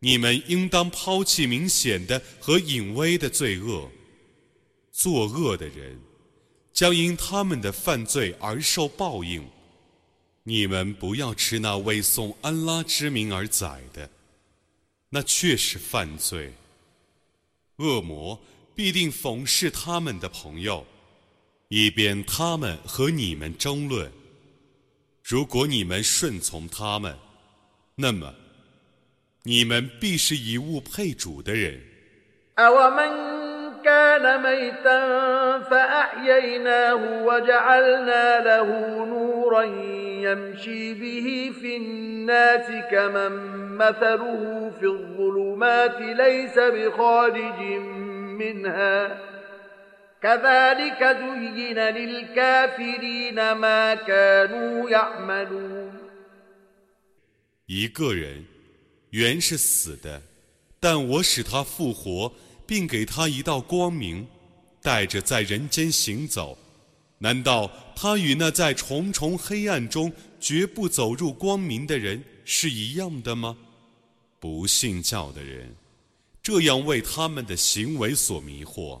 你们应当抛弃明显的和隐微的罪恶。作恶的人将因他们的犯罪而受报应。你们不要吃那为颂安拉之名而宰的，那却是犯罪。恶魔必定讽视他们的朋友。以便他们和你们争论。如果你们顺从他们，那么你们必是以物配主的人。一个人原是死的，但我使他复活，并给他一道光明，带着在人间行走。难道他与那在重重黑暗中绝不走入光明的人是一样的吗？不信教的人，这样为他们的行为所迷惑。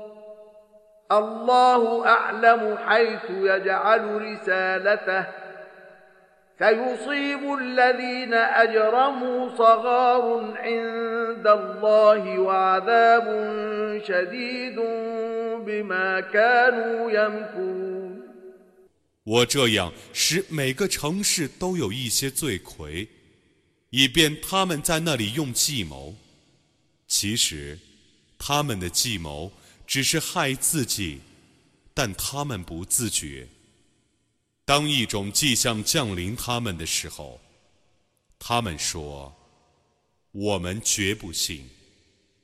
الله أعلم حيث يجعل رسالته فيصيب الذين أجرموا صغار عند الله وعذاب شديد بما كانوا يمكرون 我这样使每个城市都有一些罪魁，以便他们在那里用计谋。其实，他们的计谋 只是害自己，但他们不自觉。当一种迹象降临他们的时候，他们说：“我们绝不信，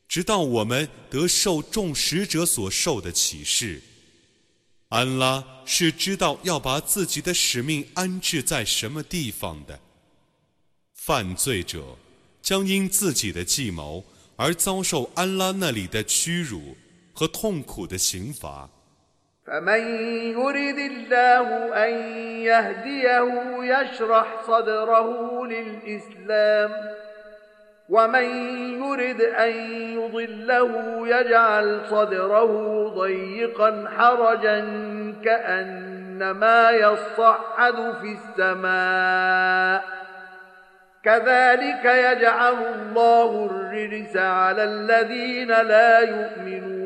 直到我们得受众使者所受的启示。安拉是知道要把自己的使命安置在什么地方的。犯罪者将因自己的计谋而遭受安拉那里的屈辱和痛苦的刑罚。فمن يرد الله أن يهديه يشرح صدره للإسلام ومن يرد أن يضله يجعل صدره ضيقا حرجا كأنما يصعد في السماء كذلك يجعل الله الرجس على الذين لا يؤمنون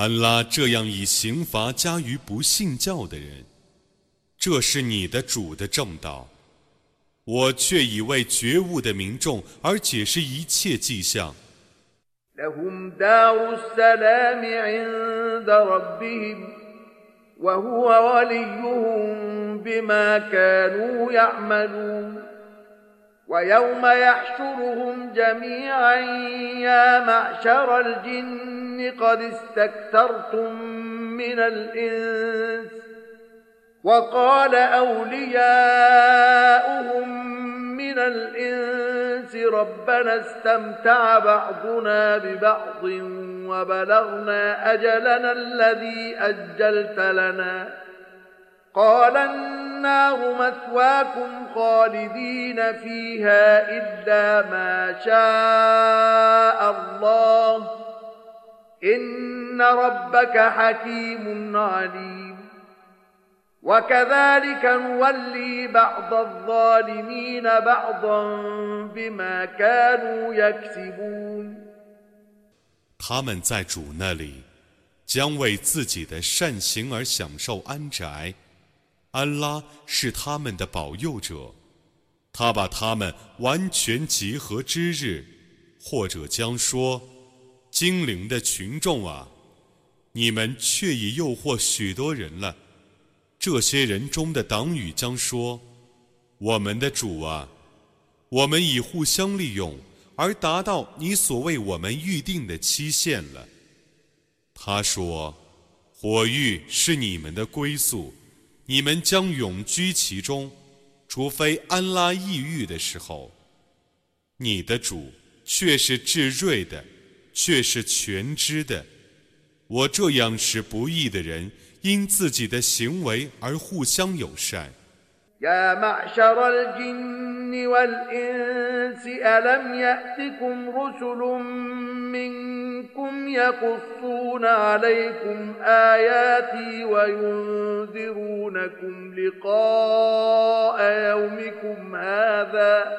安拉这样以刑罚加于不信教的人，这是你的主的正道。我却以为觉悟的民众而解释一切迹象。ويوم يحشرهم جميعا يا معشر الجن قد استكثرتم من الإنس وقال أولياؤهم من الإنس ربنا استمتع بعضنا ببعض وبلغنا أجلنا الذي أجلت لنا. قال النار مثواكم خالدين فيها إلا ما شاء الله. إن ربك حكيم عليم وكذلك نولي بعض الظالمين بعضا بما كانوا يكسبون 他们在主那里将为自己的善行而享受安宅。安拉是他们的保佑者，他把他们完全集合之日，或者将说：“ 精灵的群众啊，你们却已诱惑许多人了。”这些人中的党羽将说：“我们的主啊，我们已互相利用，而达到你所为我们预定的期限了。”他说：“火域是你们的归宿。”你们将永居其中，除非安拉抑郁的时候。你的主却是至睿的，却是全知的。我这样使不义的人因自己的行为而互相友善。منكم يقصون عليكم آياتي وينذرونكم لقاء يومكم هذا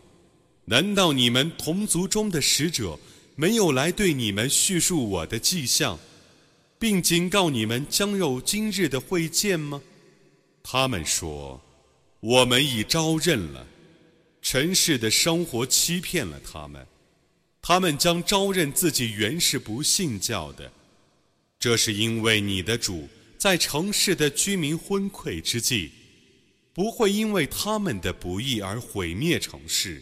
难道你们同族中的使者没有来对你们叙述我的迹象，并警告你们将有今日的会见吗？他们说：“我们已招认了，尘世的生活欺骗了他们。”他们将招认自己原是不信教的，这是因为你的主在城市的居民昏聩之际，不会因为他们的不义而毁灭城市。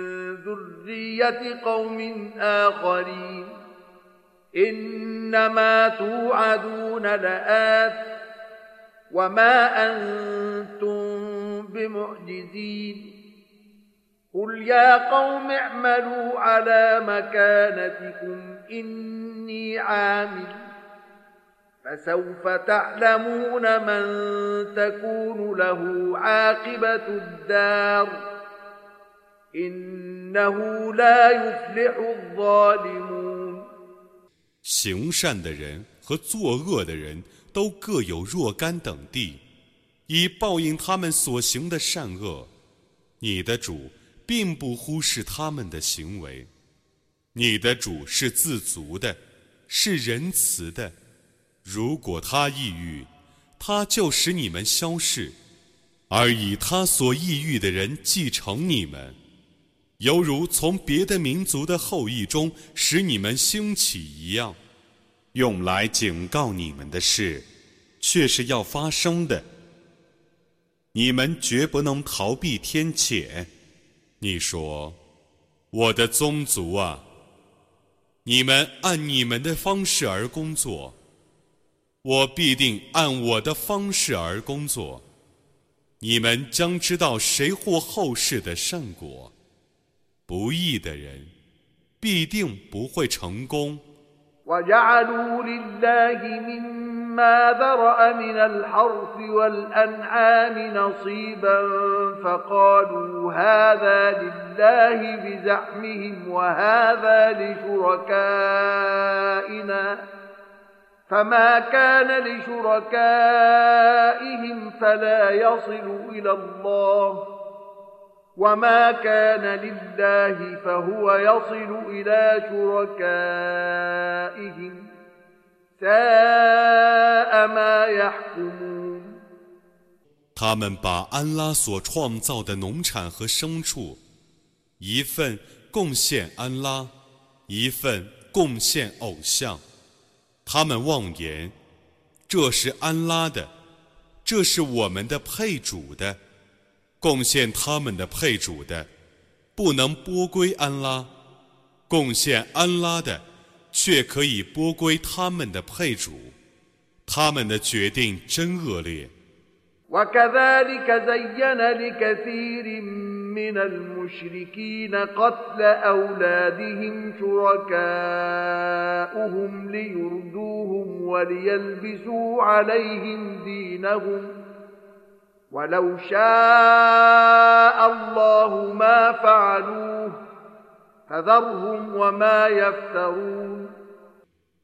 ذرية قوم آخرين إنما توعدون لآت وما أنتم بمعجزين قل يا قوم اعملوا على مكانتكم إني عامل فسوف تعلمون من تكون له عاقبة الدار 行善的人和作恶的人都各有若干等地，以报应他们所行的善恶。你的主。并不忽视他们的行为，你的主是自足的，是仁慈的。如果他抑郁，他就使你们消逝，而以他所抑郁的人继承你们，犹如从别的民族的后裔中使你们兴起一样。用来警告你们的事，却是要发生的。你们绝不能逃避天谴。你说：“我的宗族啊，你们按你们的方式而工作，我必定按我的方式而工作。你们将知道谁获后世的善果。不义的人必定不会成功。” ما ذرأ من الحرث والأنعام نصيبا فقالوا هذا لله بزعمهم وهذا لشركائنا فما كان لشركائهم فلا يصل إلى الله وما كان لله فهو يصل إلى شركائهم 他们把安拉所创造的农产和牲畜，一份贡献安拉，一份贡献偶像。他们妄言，这是安拉的，这是我们的配主的， 贡献他们的配主的，不能拨归安拉，贡献安拉的。却可以拨归他们的配主，他们的决定真恶劣。وكذلك زين لكثير من المشركين قتل أولادهم شركاؤهم ليردوهم وليلبسوا عليهم دينهم ولو شاء الله ما فعلوه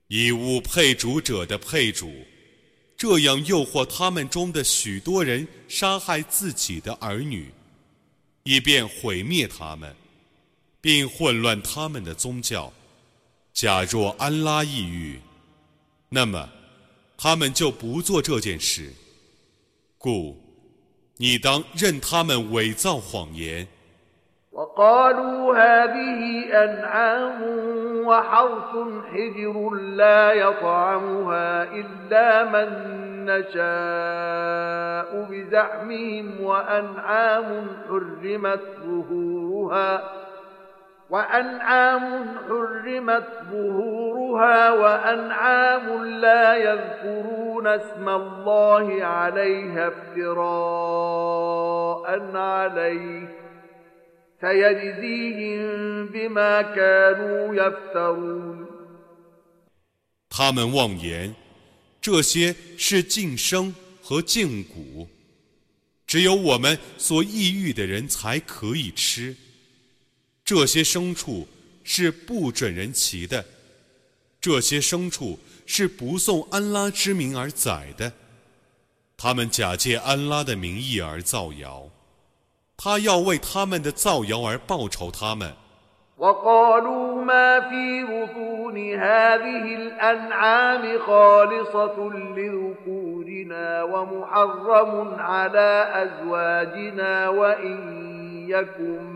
以物配主者的配主，这样诱惑他们中的许多人杀害自己的儿女，以便毁灭他们，并混乱他们的宗教。假若安拉抑郁，那么他们就不做这件事。故 你当任他们伪造谎言。وقالوا هذه أنعام وحرث حجر لا يطعمها إلا من نشاء بزعمهم وأنعام حرمت ظهورها وأنعام حرمت ظهورها وأنعام لا يذكرون اسم الله عليها افتراء عليه 他们妄言，这些是净生和净骨，只有我们所抑郁的人才可以吃。 这些牲畜是不准人骑的，这些牲畜是不送安拉之名而宰的。他们假借安拉的名义而造谣。他要为他们的造谣而报仇他们。وقالوا ما في بطون هذه الأنعام خالصة لذكورنا ومحرم على أزواجنا وإن يكن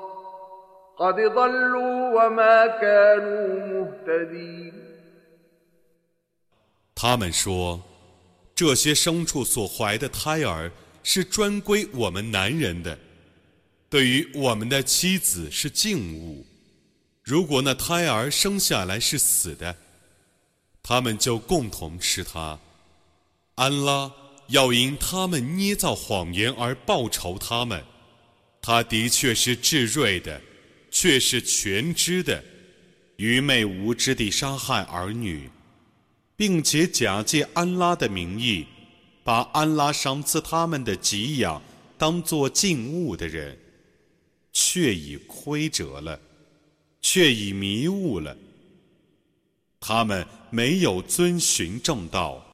他们说，这些牲畜所怀的胎儿是专归我们男人的，对于我们的妻子是敬物。如果那胎儿生下来是死的，他们就共同吃它。安拉要因他们捏造谎言而报仇他们，他的确是至睿的。却是全知的，愚昧无知地杀害儿女，并且假借安拉的名义，把安拉赏赐他们的给养当作敬物的人，却已亏折了，却已迷雾了。他们没有遵循正道。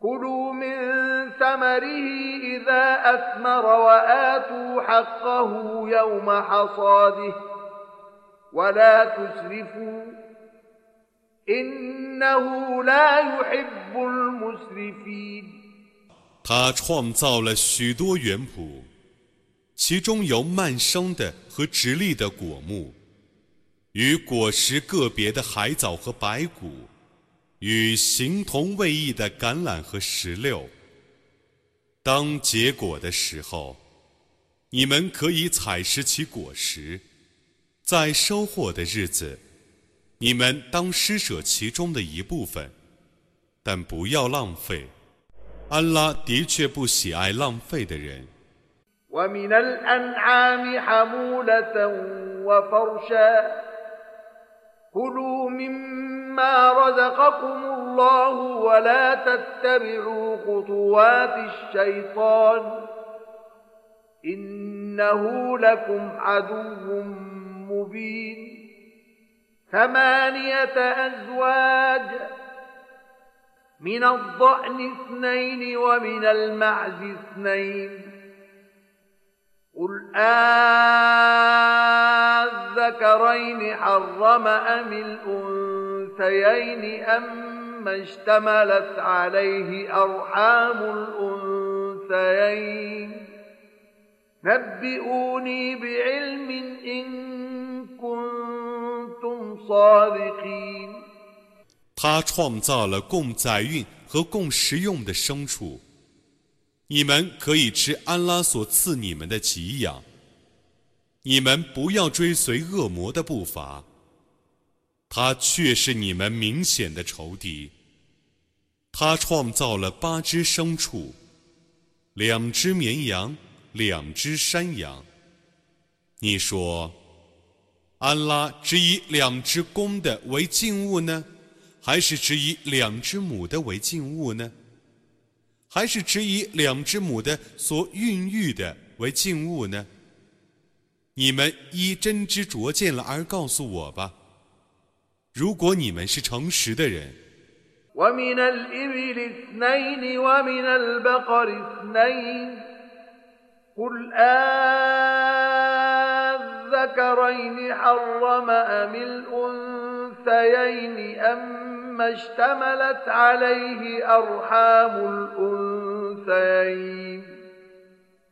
كلوا من ثمره إذا أثمر وآتوا حقه يوم حصاده ولا تسرفوا إنه لا يحب المسرفين 他创造了许多园圃，其中有蔓生的和直立的果木，与果实个别的海藻和白骨。 与形同未异的橄榄和石榴，当结果的时候，你们可以采食其果实；在收获的日子，你们当施舍其中的一部分，但不要浪费。安拉的确不喜爱浪费的人。كلوا مما رزقكم الله ولا تتبعوا خطوات الشيطان إنه لكم عدو مبين ثمانية أزواج من الضأن اثنين ومن المعز اثنين قل آذكرين حرم أم الأنثيين أم اشتملت عليه أرحام الأنثيين نبئوني بعلم إن كنتم صادقين 他创造了供载运和供食用的牲畜。你们可以吃安拉所赐你们的给养。 你们不要追随恶魔的步伐，他却是你们明显的仇敌。他创造了八只牲畜，两只绵羊，两只山羊。你说，安拉只以两只公的为敬物呢，还是只以两只母的为敬物呢？还是只以两只母的所孕育的为敬物呢？你们依真知灼见了而告诉我吧。如果你们是诚实的人。ما اشتملت عليه أرحام الأنثيين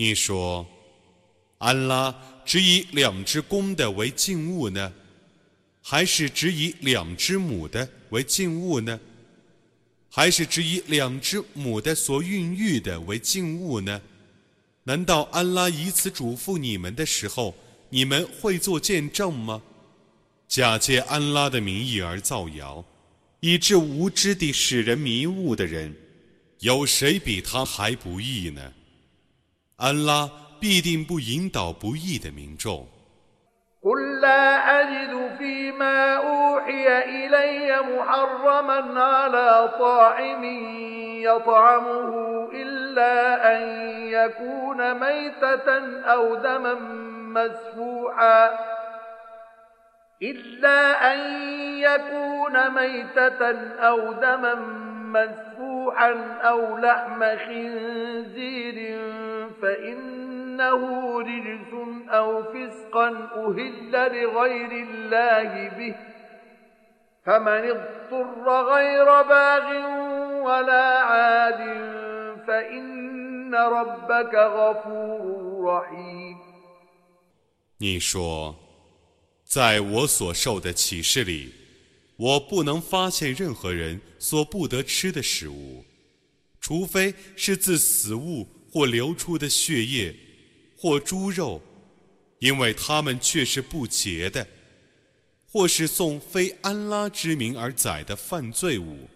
你说，安拉只以两只公的为禁物呢，还是只以两只母的为禁物呢？还是只以两只母的所孕育的为敬物呢？难道安拉以此嘱咐你们的时候，你们会做见证吗？假借安拉的名义而造谣。以致无知地使人迷雾的人，有谁比他还不义呢？安拉必定不引导不义的民众。إلا أن يكون ميتة أو دما مسفوحا أو لحم خنزير فإنه رجس أو فسقا أهل لغير الله به فمن اضطر غير باغ ولا عاد فإن ربك غفور رحيم 你说在我所受的启示里， 我不能发现任何人所不得吃的食物，除非是自死物或流出的血液，或猪肉，因为他们却是不洁的，或是送非安拉之名而宰的犯罪物。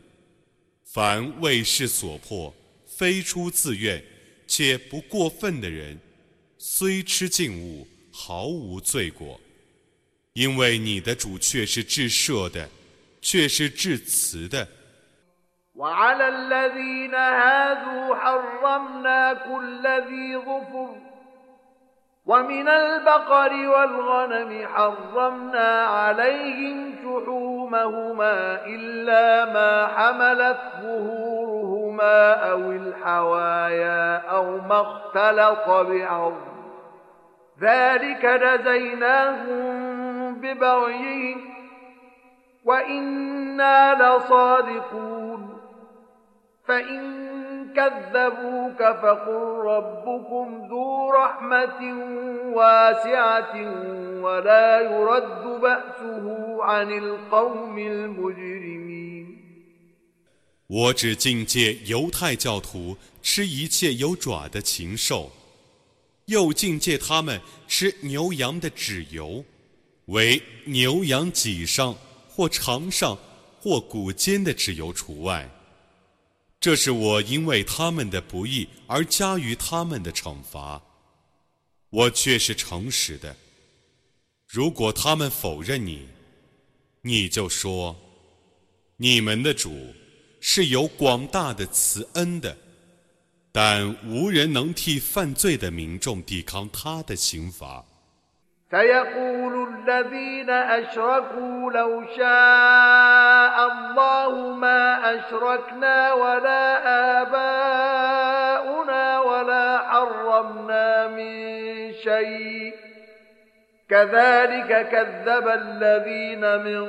凡为事所迫，非出自愿且不过分的人，虽吃禁物，毫无罪过。因为你的主却是至赦的，却是至慈的。وعلى الذين هادوا حرمنا كل ذي ظفر ومن البقر والغنم حرمنا عليهم شحومهما إلا ما حملت ظهورهما أو الحوايا أو ما اختلط بعظم ذلك جزيناهم 我只境界犹太教徒吃一切有爪的禽兽，又境界他们吃牛羊的脂油。为牛羊脊上或肠上或骨间的脂油除外，这是我因为他们的不义而加于他们的惩罚。我却是诚实的。如果他们否认你，你就说：你们的主是有广大的慈恩的，但无人能替犯罪的民众抵抗他的刑罚。سيقول الذين أشركوا لو شاء الله ما أشركنا ولا آباؤنا ولا حرمنا من شيء. كذلك كذب الذين من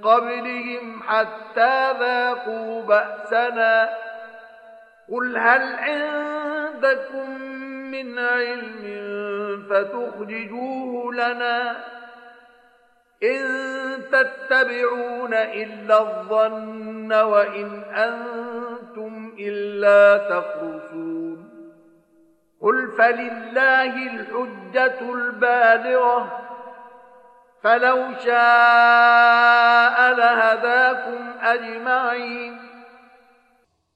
قبلهم حتى ذاقوا بأسنا. قل هل عندكم من علم فتخرجوه لنا إن تتبعون إلا الظن وإن أنتم إلا تخرصون قل فلله الحجة البالغة فلو شاء لهداكم أجمعين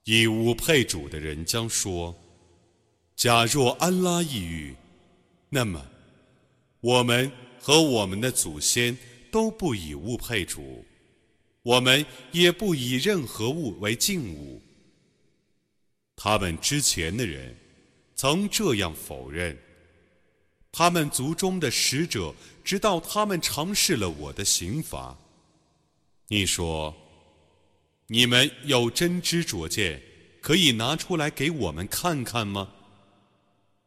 以无配主的人将说：“假若安拉抑郁， 那么，我们和我们的祖先都不以物配主，我们也不以任何物为敬物。他们之前的人曾这样否认，他们族中的使者直到他们尝试了我的刑罚。你说，你们有真知灼见，可以拿出来给我们看看吗？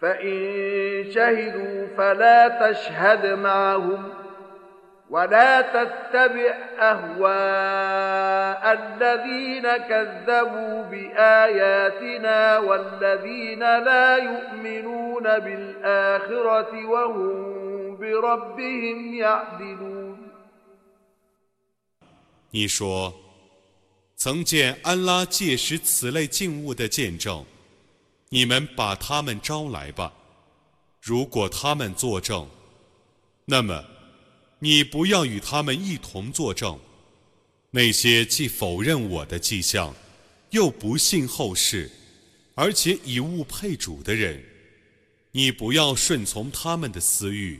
فإن شهدوا فلا تشهد معهم ولا تتبع أهواء الذين كذبوا بآياتنا والذين لا يؤمنون بالآخرة وهم بربهم يعدلون 你说，曾见安拉借识此类静物的见证。 你们把他们招来吧。如果他们作证，那么你不要与他们一同作证。那些既否认我的迹象，又不信后世，而且以物配主的人，你不要顺从他们的私欲。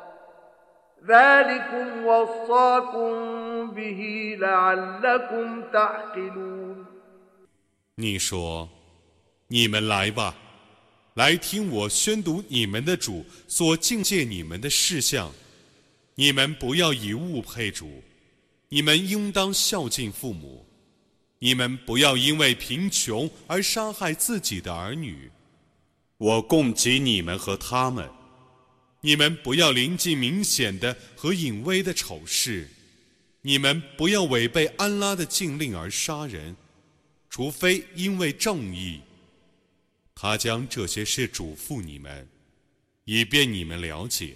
你说：“你们来吧，来听我宣读你们的主所境界你们的事项。你们不要以物配主，你们应当孝敬父母。你们不要因为贫穷而杀害自己的儿女。我供给你们和他们。”你们不要临近明显的和隐微的丑事，你们不要违背安拉的禁令而杀人，除非因为正义。他将这些事嘱咐你们，以便你们了解。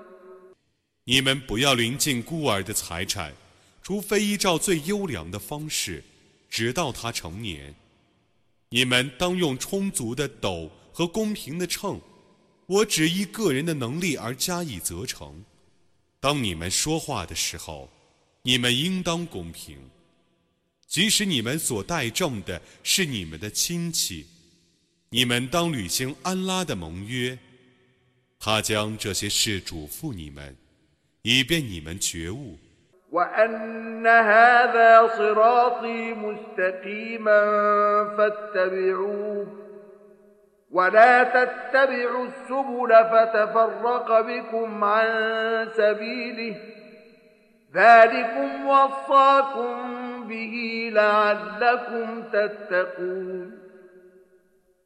你们不要临近孤儿的财产，除非依照最优良的方式，直到他成年。你们当用充足的斗和公平的秤。我只依个人的能力而加以责成。当你们说话的时候，你们应当公平。即使你们所带证的是你们的亲戚，你们当履行安拉的盟约。他将这些事嘱咐你们。以便你们觉悟。وأن هذا صراطي مستقيما فاتبعوه ولا تتبعوا السبل فتفرق بكم عن سبيله ذلكم وصاكم به لعلكم تتقون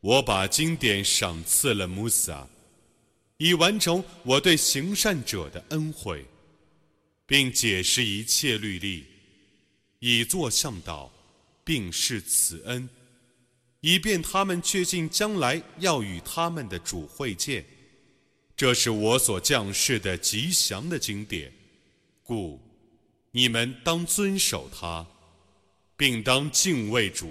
我把经典赏赐了穆萨，以完成我对行善者的恩惠，并解释一切律例，以作向导，并示慈恩，以便他们确信将来要与他们的主会见。这是我所降世的吉祥的经典，故你们当遵守它，并当敬畏主。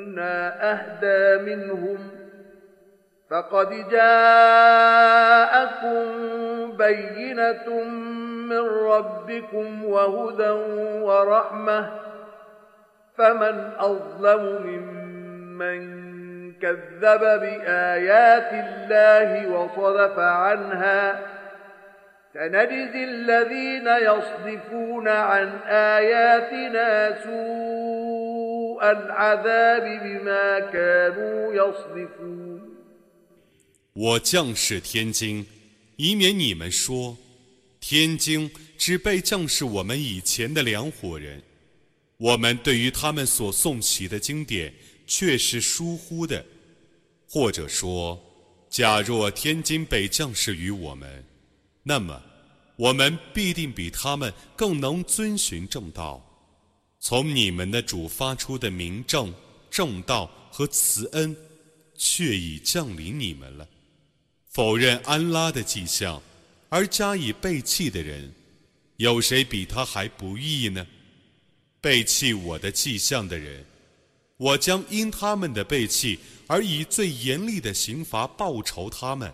أهدى منهم فقد جاءكم بينة من ربكم وهدى ورحمة فمن أظلم ممن كذب بآيات الله وصدف عنها ۖ سنجزي الذين يصدفون عن آياتنا سوء 我降世天津，以免你们说，天津只被降世我们以前的两伙人。我们对于他们所诵起的经典却是疏忽的，或者说，假若天津被降世于我们。那么，我们必定比他们更能遵循正道。从你们的主发出的明正、正道和慈恩，却已降临你们了。否认安拉的迹象而加以背弃的人，有谁比他还不义呢？背弃我的迹象的人，我将因他们的背弃而以最严厉的刑罚报仇他们。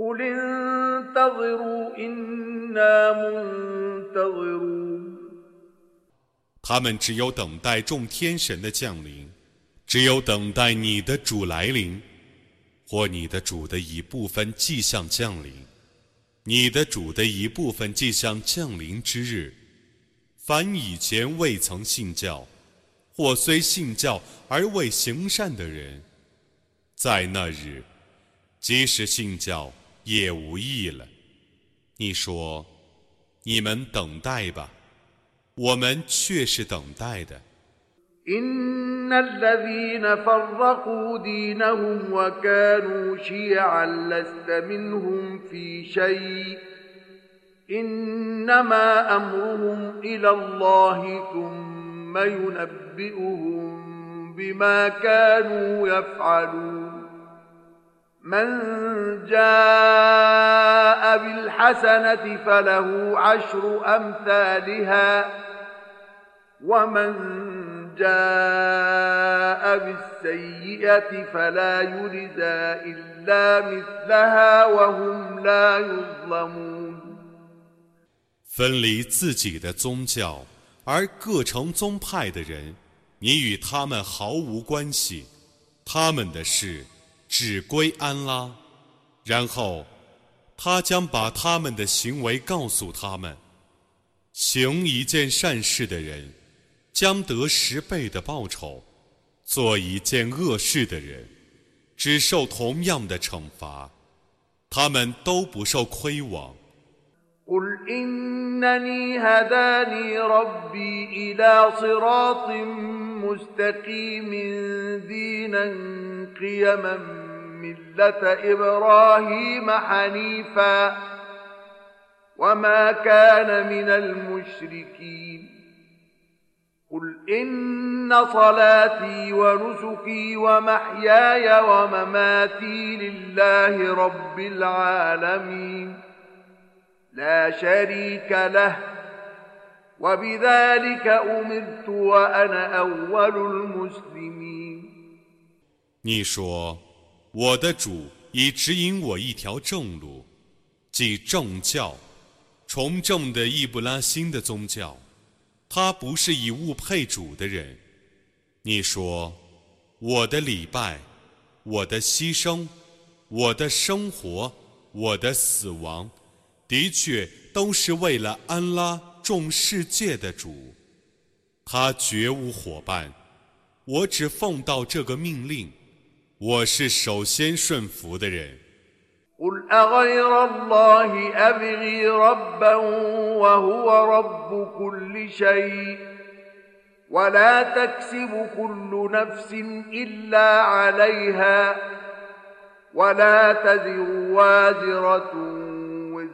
قل انتظروا إنا منتظرون 他们只有等待众天神的降临，只有等待你的主来临，或你的主的一部分迹象降临。你的主的一部分迹象降临之日，凡以前未曾信教。或虽信教而未行善的人，在那日，即使信教 也无益了。你说，你们等待吧，我们却是等待的。ثم ينبئهم بما كانوا يفعلون من جاء بالحسنة فله عشر أمثالها ومن جاء بالسيئة فلا يجزى إلا مثلها وهم لا يظلمون 分离自己的宗教而各成宗派的人，你与他们毫无关系，他们的事 只归安拉。然后，他将把他们的行为告诉他们。行一件善事的人，将得十倍的报酬；做一件恶事的人，只受同样的惩罚。他们都不受亏枉。قل إنني هداني ربي إلى صراط مستقيم دينا قيما ملة إبراهيم حنيفا وما كان من المشركين قل إن صلاتي ونسكي ومحياي ومماتي لله رب العالمين لا شريك له وبذلك أمرت وأنا أول المسلمين 你说，我的主已指引我一条正路，即正教，崇正的易布拉欣的宗教。他不是以物配主的人。你说，我的礼拜，我的牺牲，我的生活，我的死亡， 的确都是为了安拉众世界的主。他绝无伙伴，我只奉到这个命令。我是首先顺服的人。قل أغير الله أبغي ربا وهو رب كل شيء ولا تكسب كل نفس إلا عليها ولا تزر وازرة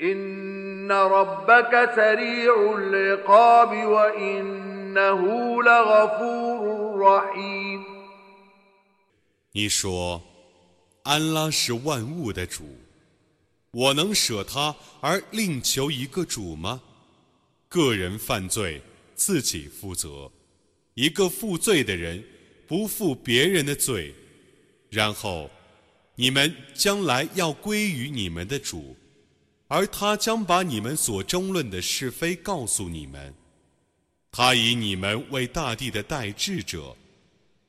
إن ربك سريع العقاب وإنه لغفور رحيم 你说，安拉是万物的主，我能舍他而另求一个主吗？个人犯罪自己负责，一个负罪的人不负别人的罪，然后你们将来要归于你们的主， 而他将把你们所争论的是非告诉你们，他以你们为大地的代志者。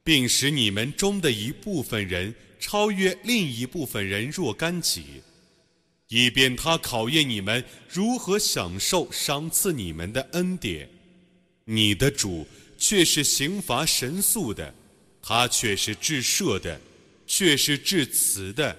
并使你们中的一部分人超越另一部分人若干级，以便他考验你们如何享受赏赐你们的恩典。你的主却是刑罚神速的，他却是至赦的，却是至慈的。